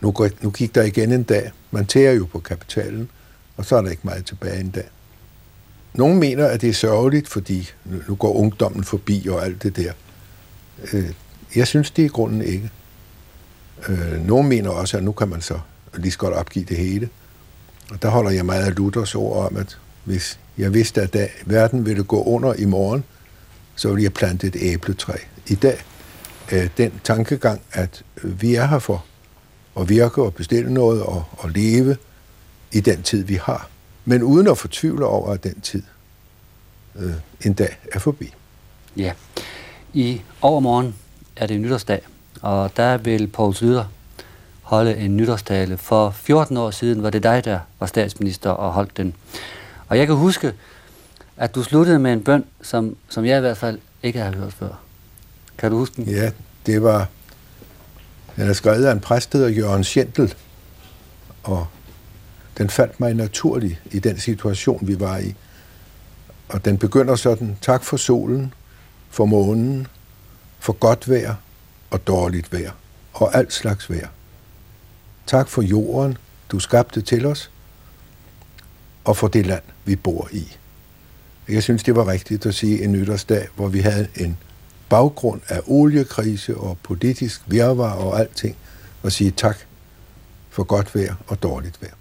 S4: nu, går, nu gik der igen en dag. Man tærer jo på kapitalen, og så er der ikke meget tilbage en dag. Nogle mener, at det er sørgeligt, fordi nu går ungdommen forbi og alt det der. Øh, jeg synes, det i grunden ikke. Øh, nogle mener også, at nu kan man så lige så godt opgive det hele. Og der holder jeg meget af Luthers ord om, at hvis jeg vidste, at da verden ville gå under i morgen, så ville jeg plante et æbletræ. I dag øh, den tankegang, at vi er her for at virke og bestille noget og, og leve i den tid, vi har. Men uden at fortvivle over, at den tid øh, en dag er forbi.
S19: Ja. I overmorgen er det nytårsdag, og der vil Poul Slyder holde en nytårstale. For 14 år siden var det dig, der var statsminister og holdt den. Og jeg kan huske, at du sluttede med en bøn, som, som jeg i hvert fald ikke har hørt før. Kan du huske den?
S4: Ja, det var... Den er skrevet af en præst, der Jørgen Schentel, og den faldt mig naturligt i den situation, vi var i. Og den begynder sådan, tak for solen, for månen, for godt vejr og dårligt vejr, og alt slags vejr. Tak for jorden, du skabte til os, og for det land, vi bor i. Jeg synes, det var rigtigt at sige en nytårsdag, hvor vi havde en baggrund af oliekrise og politisk virvar og alting, og sige tak for godt vejr og dårligt vejr.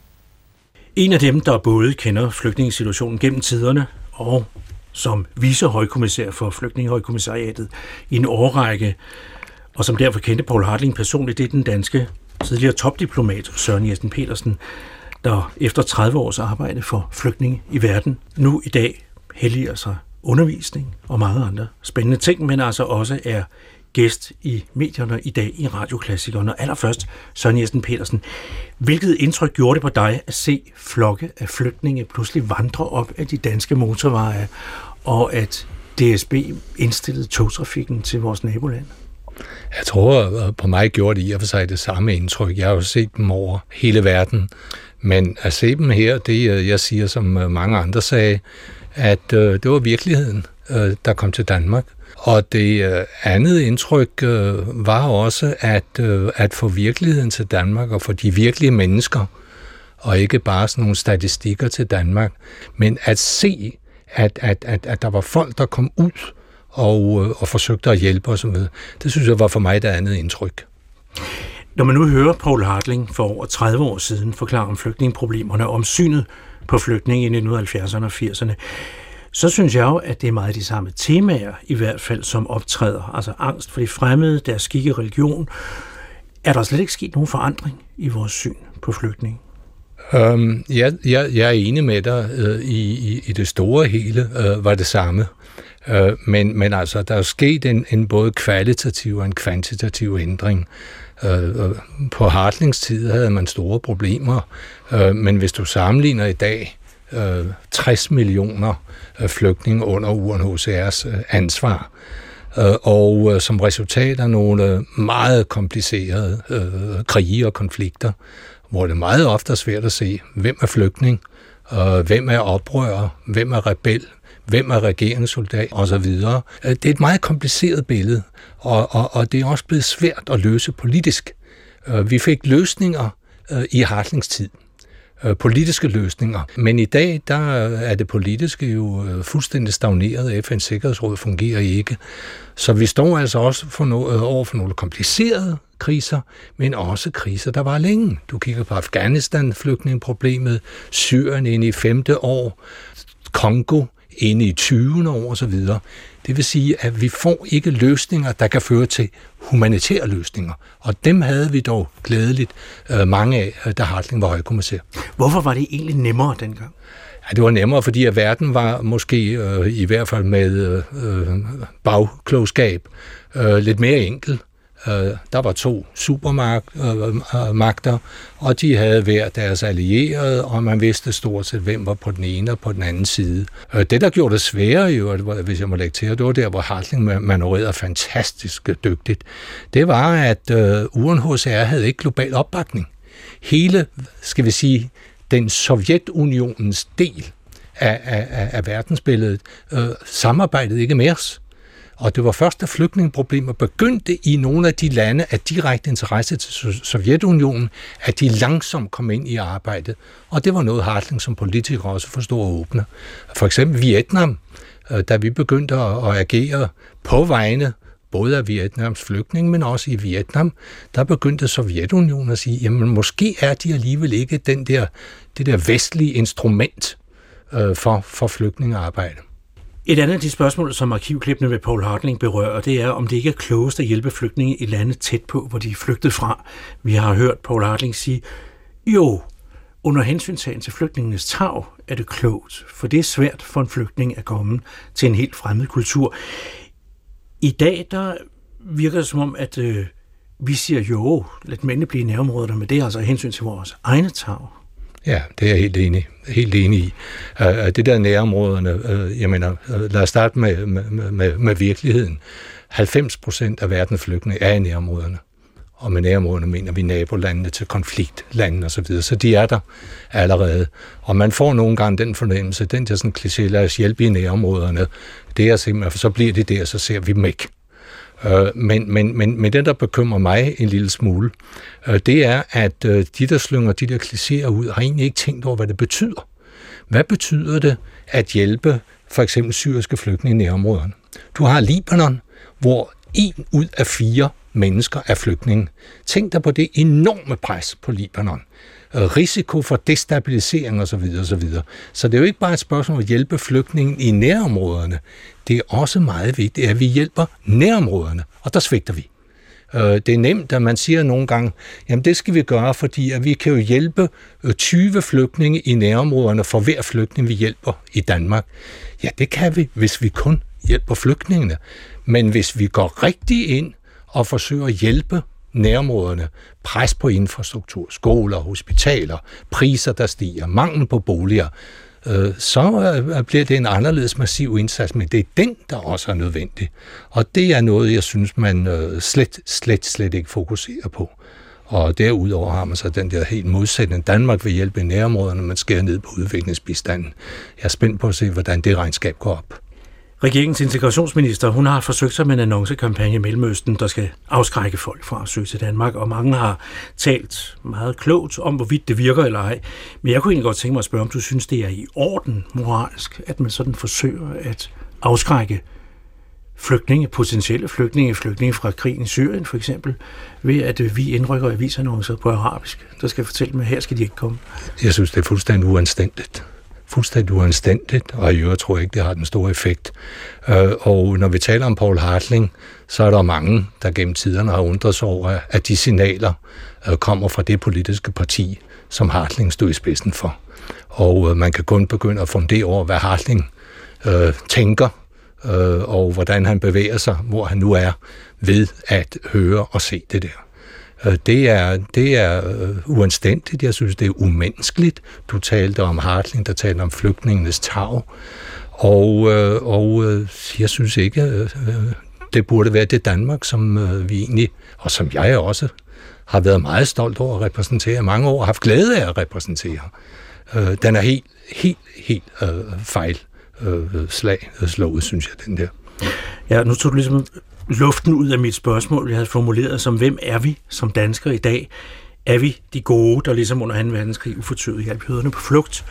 S10: En af dem, der både kender flygtningesituationen gennem tiderne og som vicehøjkommissær for flygtningehøjkommissariatet i en årrække, og som derfor kendte Paul Hartling personligt, det er den danske tidligere topdiplomat Søren Jessen Petersen, der efter 30 års arbejde for flygtninge i verden, nu i dag helliger sig undervisning og mange andre spændende ting, men altså også er gæst i medierne i dag i Radioklassikeren. Og allerførst, Søren Jessen Petersen, hvilket indtryk gjorde det på dig at se flokke af flygtninge pludselig vandre op af de danske motorveje, og at DSB indstillede togtrafikken til vores naboland?
S20: Jeg tror, på mig gjorde det i og for sig det samme indtryk. Jeg har jo set dem over hele verden. Men at se dem her, det øh, jeg siger, som øh, mange andre sagde, at øh, det var virkeligheden, øh, der kom til Danmark. Og det øh, andet indtryk øh, var også at, øh, at få virkeligheden til Danmark og få de virkelige mennesker, og ikke bare sådan nogle statistikker til Danmark, men at se, at, at, at, at der var folk, der kom ud og, øh, og forsøgte at hjælpe osv. Det synes jeg var for mig det andet indtryk.
S10: Når man nu hører Paul Hartling for over 30 år siden forklare om flygtningeproblemerne og om synet på flygtninge i 1970'erne og 80'erne, så synes jeg jo, at det er meget de samme temaer, i hvert fald, som optræder. Altså angst for de fremmede, deres skikke religion. Er der slet ikke sket nogen forandring i vores syn på flygtninge?
S20: Um, jeg, jeg, jeg er enig med dig. Uh, i, i, I det store hele uh, var det samme. Øh, men, men altså, der er sket en, en både kvalitativ og en kvantitativ ændring. Øh, øh, på Hartlings tid havde man store problemer, øh, men hvis du sammenligner i dag øh, 60 millioner øh, flygtninge under UNHCR's øh, ansvar, og som resultat af nogle meget komplicerede krige og konflikter, hvor det meget ofte er svært at se, hvem er flygtning, hvem er oprører, hvem er rebel, hvem er regeringssoldat osv. Øh, det er et meget kompliceret billede, og, og, og det er også blevet svært at løse politisk. Øh, vi fik løsninger øh, i Hartlings tid politiske løsninger. Men i dag, der er det politiske jo fuldstændig stagneret. FN's Sikkerhedsråd fungerer ikke. Så vi står altså også for noget, over for nogle komplicerede kriser, men også kriser, der var længe. Du kigger på Afghanistan, flygtningeproblemet, Syrien ind i femte år, Kongo inde i 20. år osv. Det vil sige, at vi får ikke løsninger, der kan føre til humanitære løsninger. Og dem havde vi dog glædeligt øh, mange af, da Hartling var højkommissær.
S10: Hvorfor var det egentlig nemmere dengang?
S20: Ja, det var nemmere, fordi at verden var måske, øh, i hvert fald med øh, bagklogskab, øh, lidt mere enkel. Øh, der var to supermagter, øh, øh, og de havde hver deres allierede, og man vidste stort set, hvem var på den ene og på den anden side. Øh, det, der gjorde det sværere, jo, hvis jeg må lægge til, det var der, hvor Hartling manøvrerede fantastisk dygtigt. Det var, at UNHCR havde ikke global opbakning. Hele, skal vi sige, den Sovjetunionens del af, af, af verdensbilledet øh, samarbejdede ikke med os. Og det var først, da flygtningeproblemer begyndte i nogle af de lande af direkte interesse til Sovjetunionen, at de langsomt kom ind i arbejdet. Og det var noget Hartling som politiker også forstod at åbne. For eksempel Vietnam, øh, da vi begyndte at agere på vegne både af Vietnams flygtning, men også i Vietnam, der begyndte Sovjetunionen at sige, jamen måske er de alligevel ikke den der, det der vestlige instrument øh, for, for flygtningearbejde.
S10: Et andet af de spørgsmål, som arkivklippene ved Paul Hartling berører, det er, om det ikke er klogest at hjælpe flygtninge i lande tæt på, hvor de er flygtet fra. Vi har hørt Paul Hartling sige, jo, under hensyntagen til flygtningenes tag er det klogt, for det er svært for en flygtning at komme til en helt fremmed kultur. I dag, der virker det som om, at øh, vi siger jo, lad mændene blive i nærområderne, men det er altså hensyn til vores egne tag.
S20: Ja, det er jeg helt enig, helt enig i. Uh, det der nærområderne, uh, jeg mener, uh, lad os starte med, med, med, med virkeligheden. 90 procent af verdens flygtninge er i nærområderne. Og med nærområderne mener vi nabolandene til konfliktlandene osv. Så, videre. så de er der allerede. Og man får nogle gange den fornemmelse, den der sådan kliché, lad os hjælpe i nærområderne, det er simpelthen, for så bliver det der, så ser vi dem ikke. Øh, men, men, men, men det, der bekymrer mig en lille smule, øh, det er, at øh, de, der slynger de der klichéer ud, har egentlig ikke tænkt over, hvad det betyder. Hvad betyder det at hjælpe for eksempel syriske flygtninge i nærområderne? Du har Libanon, hvor en ud af fire mennesker er flygtninge. Tænk dig på det enorme pres på Libanon. Øh, risiko for destabilisering osv. osv. Så det er jo ikke bare et spørgsmål at hjælpe flygtningen i nærområderne. Det er også meget vigtigt, at vi hjælper nærområderne, og der svigter vi. Øh, det er nemt, at man siger nogle gange, jamen det skal vi gøre, fordi at vi kan jo hjælpe øh, 20 flygtninge i nærområderne for hver flygtning, vi hjælper i Danmark. Ja, det kan vi, hvis vi kun hjælper flygtningene. Men hvis vi går rigtig ind og forsøger at hjælpe nærområderne, pres på infrastruktur, skoler, hospitaler, priser, der stiger, mangel på boliger, øh, så øh, bliver det en anderledes massiv indsats, men det er den, der også er nødvendig. Og det er noget, jeg synes, man øh, slet, slet, slet ikke fokuserer på. Og derudover har man så den der helt modsætning. Danmark vil hjælpe i nærområderne, man skærer ned på udviklingsbistanden. Jeg er spændt på at se, hvordan det regnskab går op.
S10: Regeringens integrationsminister, hun har forsøgt sig med en annoncekampagne i Mellemøsten, der skal afskrække folk fra at søge til Danmark, og mange har talt meget klogt om, hvorvidt det virker eller ej. Men jeg kunne egentlig godt tænke mig at spørge, om du synes, det er i orden moralsk, at man sådan forsøger at afskrække flygtninge, potentielle flygtninge, flygtninge fra krigen i Syrien for eksempel, ved at øh, vi indrykker avisannoncer på arabisk, der skal fortælle dem, at her skal de ikke komme.
S20: Jeg synes, det er fuldstændig uanstændigt fuldstændig uanstændigt, og i øvrigt tror jeg ikke, det har den store effekt. Øh, og når vi taler om Paul Hartling, så er der mange, der gennem tiderne har undret sig over, at de signaler øh, kommer fra det politiske parti, som Hartling stod i spidsen for. Og øh, man kan kun begynde at fundere over, hvad Hartling øh, tænker, øh, og hvordan han bevæger sig, hvor han nu er, ved at høre og se det der. Øh, det er, det er øh, uanstændigt. Jeg synes, det er umenneskeligt. Du talte om Hartling, der talte om flygtningenes tag. Og, øh, og øh, jeg synes ikke, det burde være det Danmark, som vi egentlig, og som jeg også har været meget stolt over at repræsentere, mange år og haft glæde af at repræsentere. Den er helt, helt, helt fejl slag slået, synes jeg, den der.
S10: Ja, nu tog du ligesom luften ud af mit spørgsmål, jeg havde formuleret som, hvem er vi som danskere i dag? Er vi de gode, der ligesom under 2. verdenskrig ufortøvet hjalp jøderne på flugt,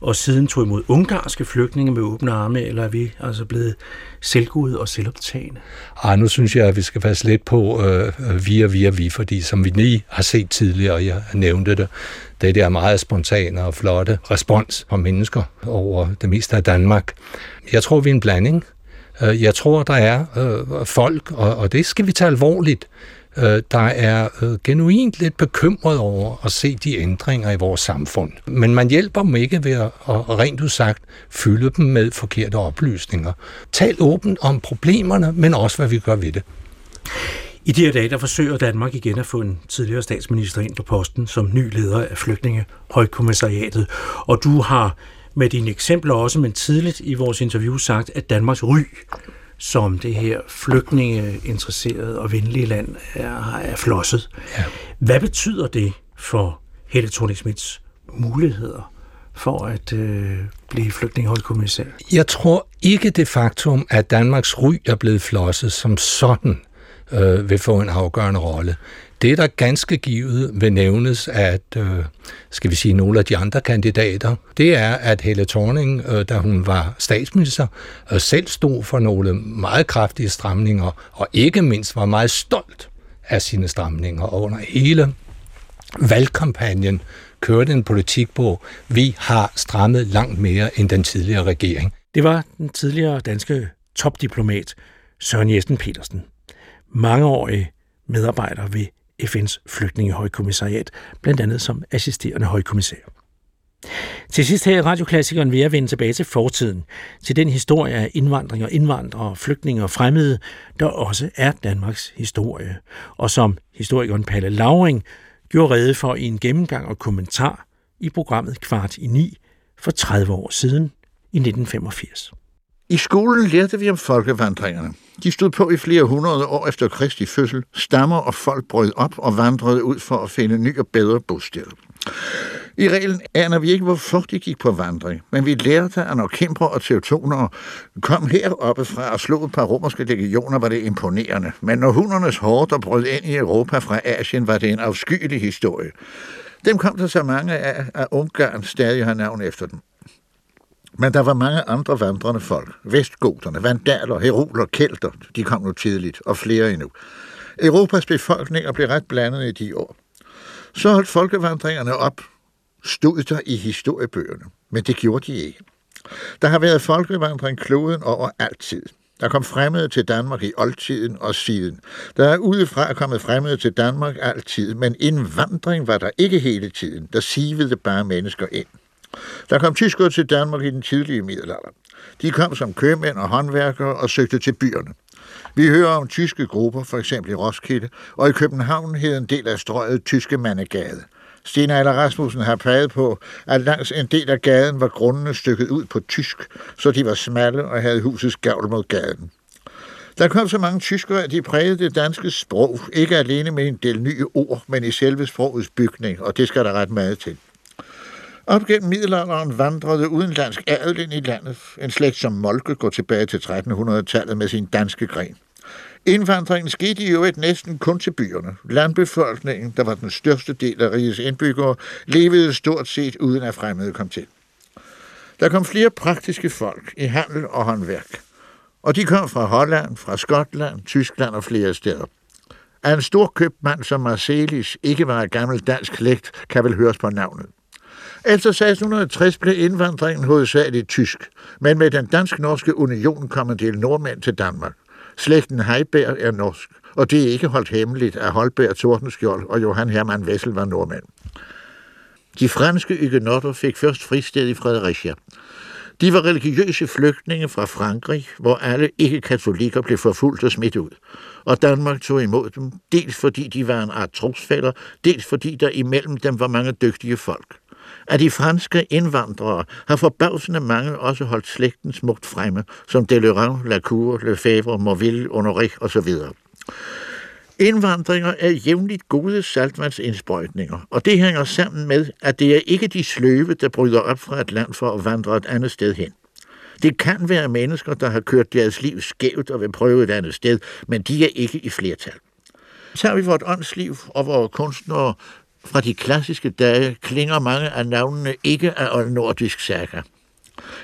S10: og siden tog imod ungarske flygtninge med åbne arme, eller er vi altså blevet selvgode og selvoptagende?
S20: Ej, nu synes jeg, at vi skal passe lidt på øh, vi og vi og vi, fordi som vi lige har set tidligere, og jeg nævnte det, det der meget spontane og flotte respons fra mennesker over det meste af Danmark. Jeg tror, vi er en blanding Øh, jeg tror, der er øh, folk, og, og det skal vi tage alvorligt, øh, der er øh, genuint lidt bekymret over at se de ændringer i vores samfund. Men man hjælper dem ikke ved at, at rent udsagt fylde dem med forkerte oplysninger. Tal åbent om problemerne, men også hvad vi gør ved det.
S10: I de her dage, der forsøger Danmark igen at få en tidligere statsminister ind på posten som ny leder af flygtninge højkommissariatet. Og du har med dine eksempler også, men tidligt i vores interview sagt, at Danmarks ry som det her flygtningeinteresserede og venlige land er, er flosset. Ja. Hvad betyder det for Helle thorning muligheder for at øh, blive flygtningeholdkommissær?
S20: Jeg tror ikke det faktum, at Danmarks ry er blevet flosset som sådan, øh, vil få en afgørende rolle. Det, der ganske givet vil nævnes, at, øh, skal vi sige, nogle af de andre kandidater, det er, at Helle Thorning, øh, da hun var statsminister, øh, selv stod for nogle meget kraftige stramninger, og ikke mindst var meget stolt af sine stramninger. Og under hele valgkampagnen kørte en politik på, vi har strammet langt mere end den tidligere regering.
S10: Det var den tidligere danske topdiplomat Søren Jessen Petersen. Mangeårig medarbejder ved FN's flygtningehøjkommissariat, blandt andet som assisterende højkommissær. Til sidst her i Radioklassikeren vil jeg vende tilbage til fortiden, til den historie af indvandring og indvandrere, flygtninge og fremmede, der også er Danmarks historie, og som historikeren Palle Lauring gjorde rede for i en gennemgang og kommentar i programmet Kvart i 9 for 30 år siden i 1985.
S6: I skolen lærte vi om folkevandringerne. De stod på i flere hundrede år efter Kristi fødsel. Stammer og folk brød op og vandrede ud for at finde ny og bedre bosteder. I reglen aner vi ikke, hvorfor de gik på vandring, men vi lærte, at når kæmper og teutoner kom heroppe fra og slog et par romerske legioner, var det imponerende. Men når hundernes hårder brød ind i Europa fra Asien, var det en afskyelig historie. Dem kom der så mange af, at Ungarn stadig har navn efter dem. Men der var mange andre vandrende folk. Vestgoterne, vandaler, heroler, kelter, de kom nu tidligt, og flere endnu. Europas befolkninger blev ret blandet i de år. Så holdt folkevandringerne op, stod der i historiebøgerne, men det gjorde de ikke. Der har været folkevandring kloden over altid. Der kom fremmede til Danmark i oldtiden og siden. Der er udefra kommet fremmede til Danmark altid, men indvandring var der ikke hele tiden. Der sivede bare mennesker ind. Der kom tyskere til Danmark i den tidlige middelalder. De kom som købmænd og håndværkere og søgte til byerne. Vi hører om tyske grupper, for eksempel i Roskilde, og i København hed en del af strøget Tyske Mandegade. Stina Eller Rasmussen har peget på, at langs en del af gaden var grundene stykket ud på tysk, så de var smalle og havde husets gavl mod gaden. Der kom så mange tyskere, at de prægede det danske sprog, ikke alene med en del nye ord, men i selve sprogets bygning, og det skal der ret meget til. Op gennem middelalderen vandrede udenlandsk adel ind i landet. En slægt som Molke går tilbage til 1300-tallet med sin danske gren. Indvandringen skete i øvrigt næsten kun til byerne. Landbefolkningen, der var den største del af rigets indbyggere, levede stort set uden at fremmede kom til. Der kom flere praktiske folk i handel og håndværk. Og de kom fra Holland, fra Skotland, Tyskland og flere steder. At en stor købmand som Marcelis ikke var en gammel dansk slægt, kan vel høres på navnet. Altså, Efter 1660 blev indvandringen hovedsageligt tysk, men med den dansk-norske union kom en del nordmænd til Danmark. Slægten Heiberg er norsk, og det er ikke holdt hemmeligt, at Holberg Tordenskjold og Johan Hermann Wessel var nordmænd. De franske ygenotter fik først fristed i Fredericia. De var religiøse flygtninge fra Frankrig, hvor alle ikke-katolikker blev forfulgt og smidt ud. Og Danmark tog imod dem, dels fordi de var en art trosfælder, dels fordi der imellem dem var mange dygtige folk. Af de franske indvandrere har forbavsende mange også holdt slægten smukt fremme, som Deleurant, Lacour, Lefebvre, Morville, Honoré osv. Indvandringer er jævnligt gode saltvandsindsprøjtninger, og det hænger sammen med, at det er ikke de sløve, der bryder op fra et land for at vandre et andet sted hen. Det kan være mennesker, der har kørt deres liv skævt og vil prøve et andet sted, men de er ikke i flertal. Tager vi vort åndsliv og vores kunstnere fra de klassiske dage klinger mange af navnene ikke af oldnordisk saga.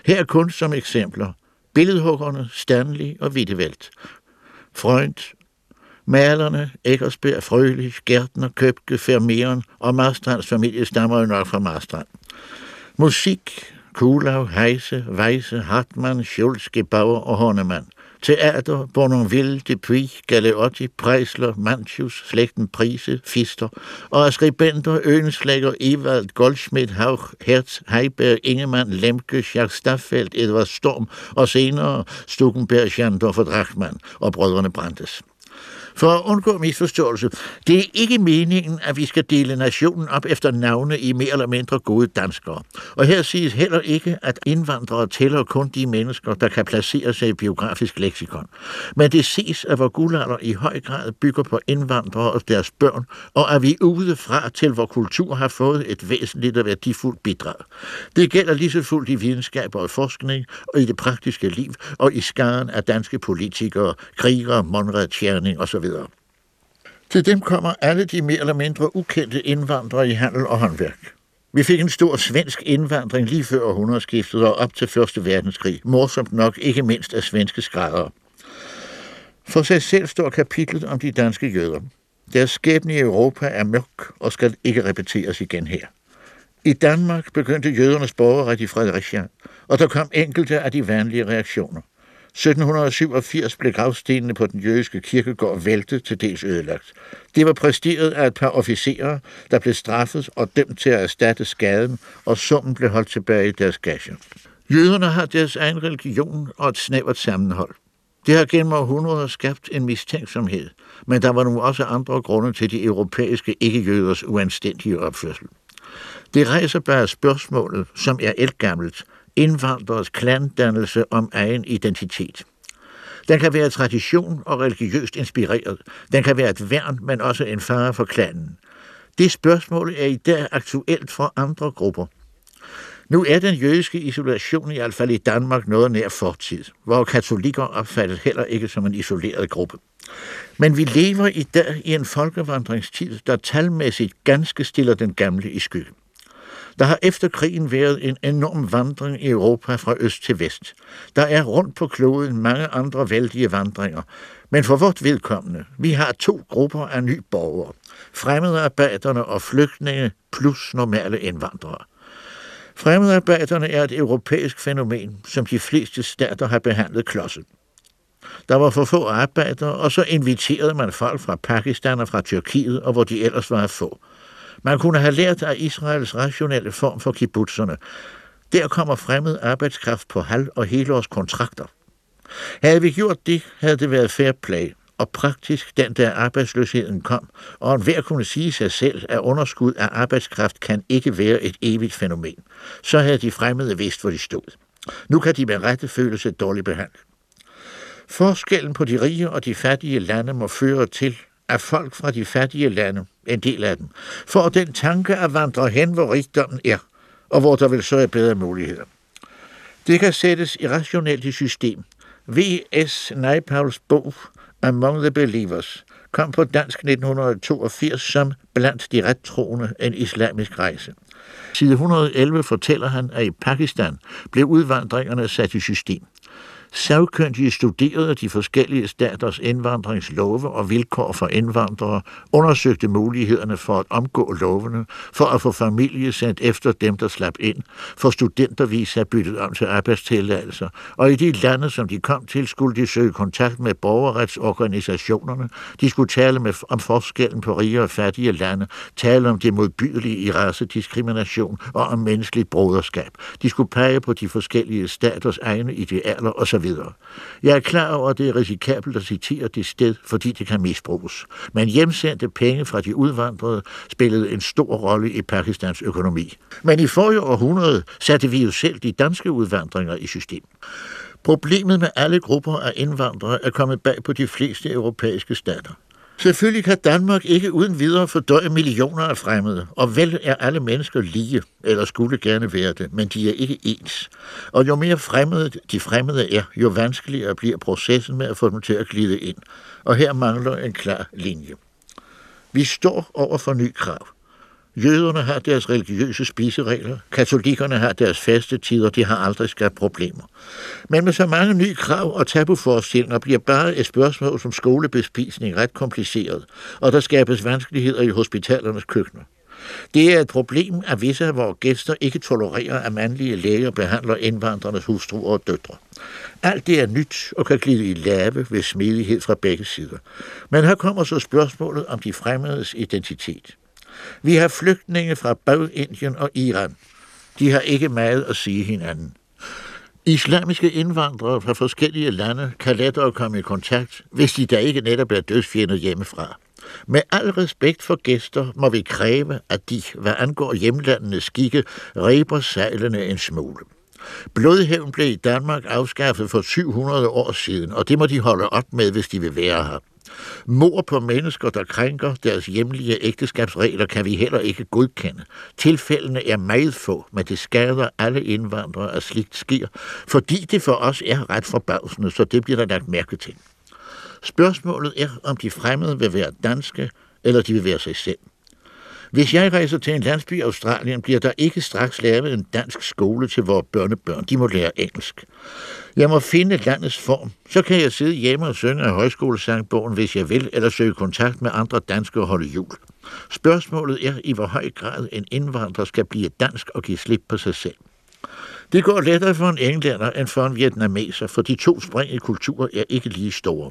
S6: Her er kun som eksempler billedhuggerne Stanley og Wittevelt, Freund, malerne Eggersberg, Frølich, Gärtner, Købke, Fermeren og Marstrands familie stammer jo nok fra Marstrand. Musik, Kulau, Heise, Weise, Hartmann, Schulz, Gebauer og Hornemann – Teater, Bournonville, Dupuy, Galeotti, Preisler, Mantius, slægten Prise, Fister, og af skribenter Ønslægger, Ewald, Goldschmidt, Hauch, Hertz, Heiberg, Ingemann, Lemke, Jacques Staffeldt, Edvard Storm og senere Stuckenberg, Schandorf og Drachmann og brødrene Brandes. For at undgå misforståelse, det er ikke meningen, at vi skal dele nationen op efter navne i mere eller mindre gode danskere. Og her siges heller ikke, at indvandrere tæller kun de mennesker, der kan placere sig i biografisk leksikon. Men det ses, at vores guldalder i høj grad bygger på indvandrere og deres børn, og at vi ude fra til vores kultur har fået et væsentligt og værdifuldt bidrag. Det gælder lige så fuldt i videnskab og i forskning, og i det praktiske liv, og i skaren af danske politikere, krigere, Monrad, Tjerning osv. Til dem kommer alle de mere eller mindre ukendte indvandrere i handel og håndværk. Vi fik en stor svensk indvandring lige før århundredeskiftet og op til Første Verdenskrig. Morsomt nok ikke mindst af svenske skræddere. For sig selv står kapitlet om de danske jøder. Deres skæbne i Europa er mørk og skal ikke repeteres igen her. I Danmark begyndte jødernes borgerret i Fredericia, og der kom enkelte af de vanlige reaktioner. 1787 blev gravstenene på den jødiske kirkegård væltet til dels ødelagt. Det var præsteret af et par officerer, der blev straffet og dømt til at erstatte skaden, og summen blev holdt tilbage i deres gage. Jøderne har deres egen religion og et snævert sammenhold. Det har gennem århundreder skabt en mistænksomhed, men der var nu også andre grunde til de europæiske ikke-jøders uanstændige opførsel. Det rejser bare spørgsmålet, som er elgammelt, indvandrers klandannelse om egen identitet. Den kan være tradition og religiøst inspireret. Den kan være et værn, men også en fare for klanen. Det spørgsmål er i dag aktuelt for andre grupper. Nu er den jødiske isolation i hvert fald i Danmark noget nær fortid, hvor katolikker opfattes heller ikke som en isoleret gruppe. Men vi lever i dag i en folkevandringstid, der talmæssigt ganske stiller den gamle i skyggen. Der har efter krigen været en enorm vandring i Europa fra øst til vest. Der er rundt på kloden mange andre vældige vandringer. Men for vort vedkommende, vi har to grupper af nye borgere. Fremmedarbejderne og flygtninge plus normale indvandrere. Fremmedarbejderne er et europæisk fænomen, som de fleste stater har behandlet klodset. Der var for få arbejdere, og så inviterede man folk fra Pakistan og fra Tyrkiet, og hvor de ellers var få. Man kunne have lært af Israels rationelle form for kibbutzerne. Der kommer fremmed arbejdskraft på halv- og helårs kontrakter. Havde vi gjort det, havde det været fair play, og praktisk den der arbejdsløsheden kom, og enhver kunne sige sig selv, at underskud af arbejdskraft kan ikke være et evigt fænomen. Så havde de fremmede vidst, hvor de stod. Nu kan de med rette føle sig dårligt behandlet. Forskellen på de rige og de fattige lande må føre til, at folk fra de fattige lande, en del af dem, får den tanke at vandre hen, hvor rigdommen er, og hvor der vil så er bedre muligheder. Det kan sættes irrationelt i system. V.S. Neipauls bog Among the Believers kom på dansk 1982 som blandt de rettroende en islamisk rejse. Side 111 fortæller han, at i Pakistan blev udvandringerne sat i system. Savkyndige studerede de forskellige staters indvandringslove og vilkår for indvandrere, undersøgte mulighederne for at omgå lovene, for at få familie sendt efter dem, der slap ind, for studentervis byttet om til arbejdstilladelser, og i de lande, som de kom til, skulle de søge kontakt med borgerretsorganisationerne, de skulle tale med, om forskellen på rige og fattige lande, tale om det modbydelige i racediskrimination og om menneskeligt broderskab. De skulle pege på de forskellige staters egne idealer og videre. Jeg er klar over, at det er risikabelt at citere det sted, fordi det kan misbruges. Men hjemsendte penge fra de udvandrede spillede en stor rolle i Pakistans økonomi. Men i forrige århundrede satte vi jo selv de danske udvandringer i system. Problemet med alle grupper af indvandrere er kommet bag på de fleste europæiske stater. Selvfølgelig kan Danmark ikke uden videre fordøje millioner af fremmede, og vel er alle mennesker lige, eller skulle gerne være det, men de er ikke ens. Og jo mere fremmede de fremmede er, jo vanskeligere bliver processen med at få dem til at glide ind. Og her mangler en klar linje. Vi står over for ny krav. Jøderne har deres religiøse spiseregler, katolikkerne har deres faste tider, de har aldrig skabt problemer. Men med så mange nye krav og tabuforestillinger bliver bare et spørgsmål som skolebespisning ret kompliceret, og der skabes vanskeligheder i hospitalernes køkkener. Det er et problem, at visse af vores gæster ikke tolererer, at mandlige læger behandler indvandrernes hustruer og døtre. Alt det er nyt og kan glide i lave ved smidighed fra begge sider. Men her kommer så spørgsmålet om de fremmedes identitet. Vi har flygtninge fra både Indien og Iran. De har ikke meget at sige hinanden. Islamiske indvandrere fra forskellige lande kan lettere komme i kontakt, hvis de da ikke netop er dødsfjender hjemmefra. Med al respekt for gæster må vi kræve, at de, hvad angår hjemlandenes skikke, reber sejlene en smule. Blodhævn blev i Danmark afskaffet for 700 år siden, og det må de holde op med, hvis de vil være her. Mor på mennesker, der krænker deres hjemlige ægteskabsregler, kan vi heller ikke godkende. Tilfældene er meget få, men det skader alle indvandrere, at slikt sker, fordi det for os er ret forbavsende, så det bliver der lagt mærke til. Spørgsmålet er, om de fremmede vil være danske, eller de vil være sig selv. Hvis jeg rejser til en landsby i Australien, bliver der ikke straks lavet en dansk skole til vores børnebørn. De må lære engelsk. Jeg må finde landets form. Så kan jeg sidde hjemme og synge af højskolesangbogen, hvis jeg vil, eller søge kontakt med andre danske og holde jul. Spørgsmålet er, i hvor høj grad en indvandrer skal blive dansk og give slip på sig selv. Det går lettere for en englænder end for en vietnameser, for de to spring i kultur er ikke lige store.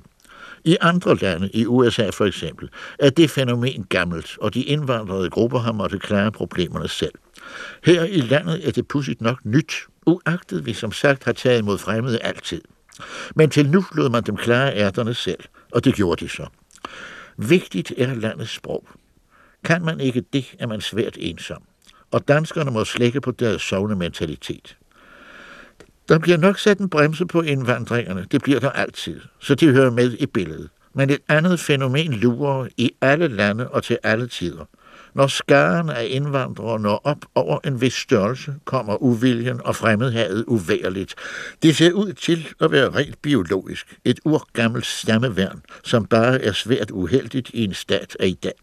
S6: I andre lande, i USA for eksempel, er det fænomen gammelt, og de indvandrede grupper har måttet klare problemerne selv. Her i landet er det pudsigt nok nyt, uagtet vi som sagt har taget imod fremmede altid. Men til nu lod man dem klare ærterne selv, og det gjorde de så. Vigtigt er landets sprog. Kan man ikke det, er man svært ensom. Og danskerne må slække på deres sovende mentalitet. Der bliver nok sat en bremse på indvandringerne, det bliver der altid, så de hører med i billedet. Men et andet fænomen lurer i alle lande og til alle tider. Når skaren af indvandrere når op over en vis størrelse, kommer uviljen og fremmedhavet uværligt. Det ser ud til at være rent biologisk, et urgammelt stammeværn, som bare er svært uheldigt i en stat af i dag.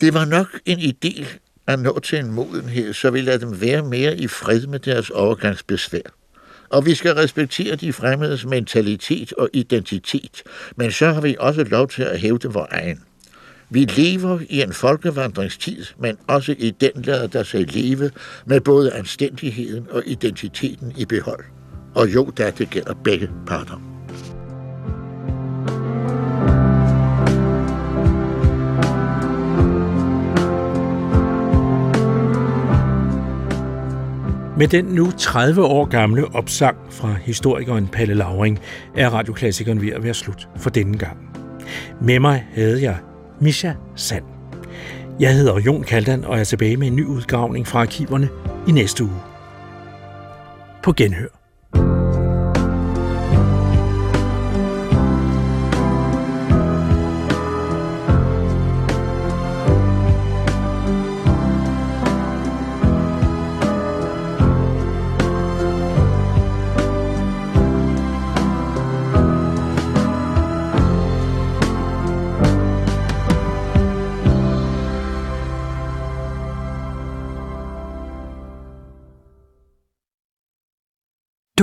S6: Det var nok en idé at nå til en modenhed, så vi lader dem være mere i fred med deres overgangsbesvær. Og vi skal respektere de fremmedes mentalitet og identitet, men så har vi også lov til at hævde vores egen. Vi lever i en folkevandringstid, men også i den lader der sig leve med både anstændigheden og identiteten i behold. Og jo, da det gælder begge parter.
S10: Med den nu 30 år gamle opsang fra historikeren Palle Lauring er radioklassikeren ved at være slut for denne gang. Med mig havde jeg Misha Sand. Jeg hedder Jon Kaldan og er tilbage med en ny udgravning fra arkiverne i næste uge. På genhør.